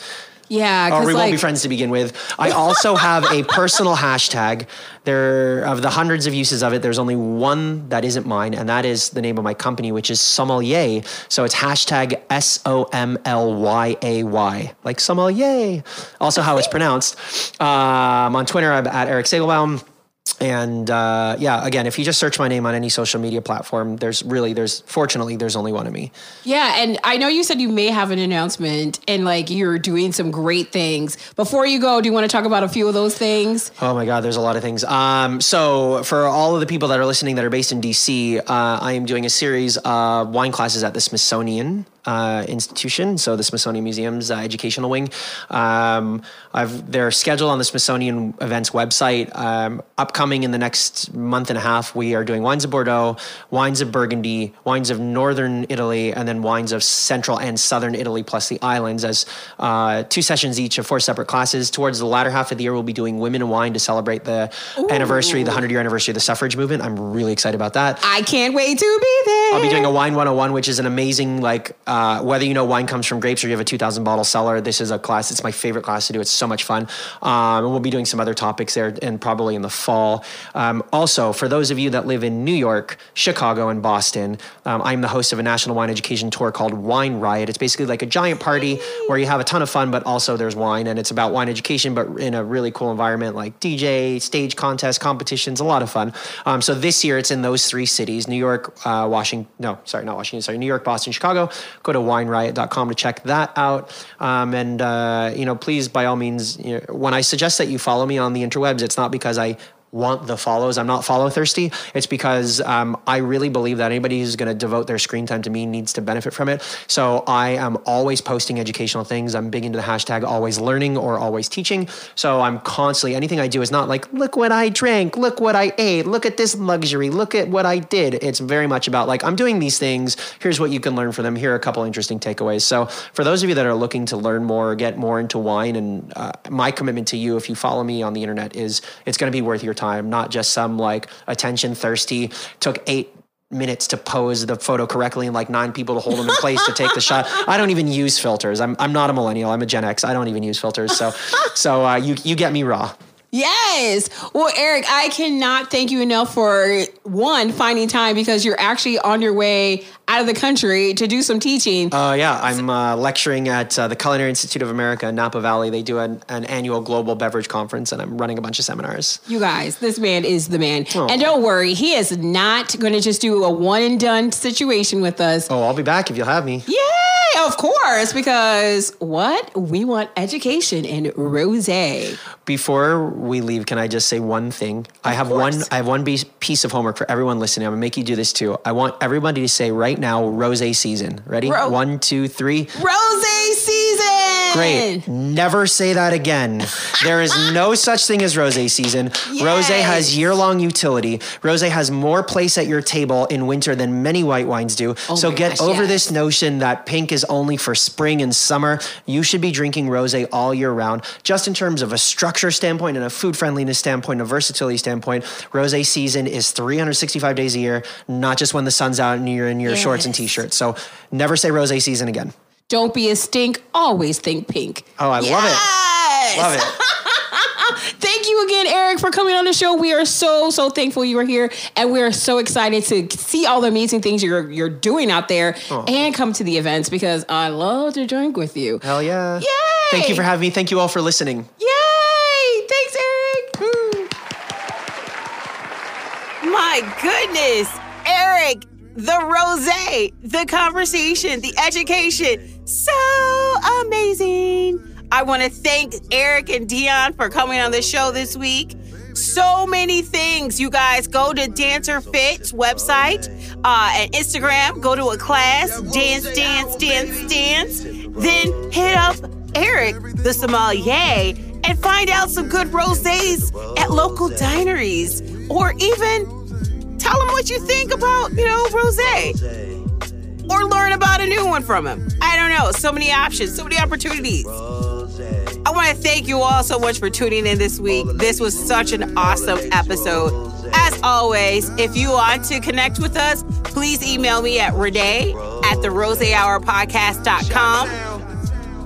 S6: Yeah,
S7: Or we
S6: like
S7: won't be friends to begin with. I also have a personal hashtag. There of the hundreds of uses of it, there's only one that isn't mine, and that is the name of my company, which is SOMLYAY. So it's hashtag S O M L Y A Y, like sommelier. Also, how it's pronounced. Um, on Twitter, I'm at Erik Segelbaum. And uh, yeah, again, if you just search my name on any social media platform, there's really, there's fortunately, there's only one of me.
S6: Yeah, and I know you said you may have an announcement and like you're doing some great things. Before you go, do you want to talk about a few of those things?
S7: Oh my God, there's a lot of things. Um, so, for all of the people that are listening that are based in DC, uh, I am doing a series of wine classes at the Smithsonian uh, Institution, so the Smithsonian Museum's uh, educational wing. Um, I've they're scheduled on the Smithsonian events website. Um, upcoming in the next month and a half, we are doing wines of Bordeaux, wines of Burgundy, wines of northern Italy, and then wines of central and southern Italy, plus the islands, as uh, two sessions each of four separate classes. Towards the latter half of the year, we'll be doing women and wine to celebrate the anniversary, the hundred year anniversary of the suffrage movement. I'm really excited about that.
S6: I can't wait to be there.
S7: I'll be doing a wine 101, which is an amazing like uh, uh, whether you know wine comes from grapes or you have a 2,000 bottle cellar, this is a class. It's my favorite class to do. It's so much fun. Um, and we'll be doing some other topics there and probably in the fall. Um, also, for those of you that live in New York, Chicago, and Boston, um, I'm the host of a national wine education tour called Wine Riot. It's basically like a giant party where you have a ton of fun, but also there's wine and it's about wine education, but in a really cool environment like DJ, stage contests, competitions, a lot of fun. Um, so this year it's in those three cities New York, uh, Washington, no, sorry, not Washington, sorry, New York, Boston, Chicago. Go to wineriot.com to check that out. Um, and, uh, you know, please, by all means, you know, when I suggest that you follow me on the interwebs, it's not because I want the follows. I'm not follow thirsty. It's because um, I really believe that anybody who's going to devote their screen time to me needs to benefit from it. So I am always posting educational things. I'm big into the hashtag always learning or always teaching. So I'm constantly, anything I do is not like, look what I drank, look what I ate, look at this luxury, look at what I did. It's very much about like, I'm doing these things. Here's what you can learn from them. Here are a couple interesting takeaways. So for those of you that are looking to learn more, get more into wine, and uh, my commitment to you, if you follow me on the internet, is it's going to be worth your time, not just some like attention thirsty, took eight minutes to pose the photo correctly and like nine people to hold them in place to take the shot. I don't even use filters. I'm, I'm not a millennial. I'm a Gen X. I don't even use filters. So, so uh, you, you get me raw.
S6: Yes. Well, Erik, I cannot thank you enough for one finding time because you're actually on your way out of the country to do some teaching.
S7: Uh, yeah, I'm uh, lecturing at uh, the Culinary Institute of America in Napa Valley. They do an, an annual global beverage conference, and I'm running a bunch of seminars.
S6: You guys, this man is the man. And don't worry, he is not going to just do a one and done situation with us.
S7: Oh, I'll be back if you'll have me.
S6: Yay, of course, because what? We want education in rose.
S7: Before we leave, can I just say one thing? I have
S6: course.
S7: one. I have one piece- of homework for everyone listening. I'm gonna make you do this too. I want everybody to say right now, rose season. Ready?
S6: Ro-
S7: one, two, three.
S6: Rose season.
S7: Great. Never say that again. There is no such thing as rose season. Rose has year long utility. Rose has more place at your table in winter than many white wines do. Oh so
S6: Oh my
S7: get
S6: gosh,
S7: over
S6: yes.
S7: this notion that pink is only for spring and summer. You should be drinking rose all year round. Just in terms of a structure standpoint and a food friendliness standpoint, a versatility standpoint, rose season is 365 days a year, not just when the sun's out and you're in your shorts and t-shirts. So never say rose season again.
S6: Don't be a stink. Always think pink.
S7: Oh, I love it.
S6: Yes.
S7: Love it.
S6: Thank you again, Erik, for coming on the show. We are so so thankful you are here, and we are so excited to see all the amazing things you're you're doing out there, oh. and come to the events because I love to drink with you.
S7: Hell yeah.
S6: Yay!
S7: Thank you for having me. Thank you all for listening.
S6: Yay! Thanks, Erik. Hmm.
S1: My goodness, Erik, the rose, the conversation, the education, so amazing. I want to thank Erik and Dionne for coming on the show this week. So many things. You guys go to Dancerfit's website uh, and Instagram. Go to a class, dance, dance, dance, dance. Then hit up Erik, the sommelier, and find out some good rosés at local dineries, or even tell him what you think about, you know, rosé, or learn about a new one from him. I don't know. So many options, so many opportunities. I want to thank you all so much for tuning in this week. This was such an awesome episode. As always, if you want to connect with us, please email me at Renee at the rosehourpodcast.com.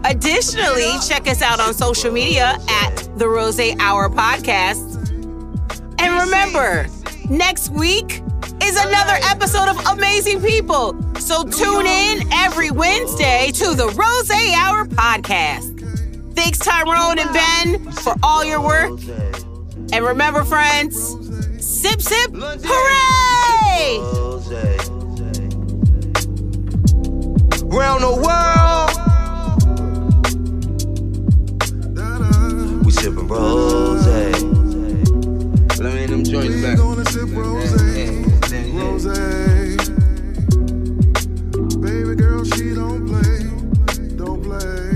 S1: Additionally, check us out on social media at the Rose Hour Podcast. And remember, next week is another episode of Amazing People. So tune in every Wednesday to the Rose Hour podcast. Thanks, Tyrone and Ben, for all your work. And remember, friends, sip, sip, hooray!
S3: Round the world, we sipping rose.
S8: Let me in them joints
S1: back. Rose. Baby girl, she don't play, don't play.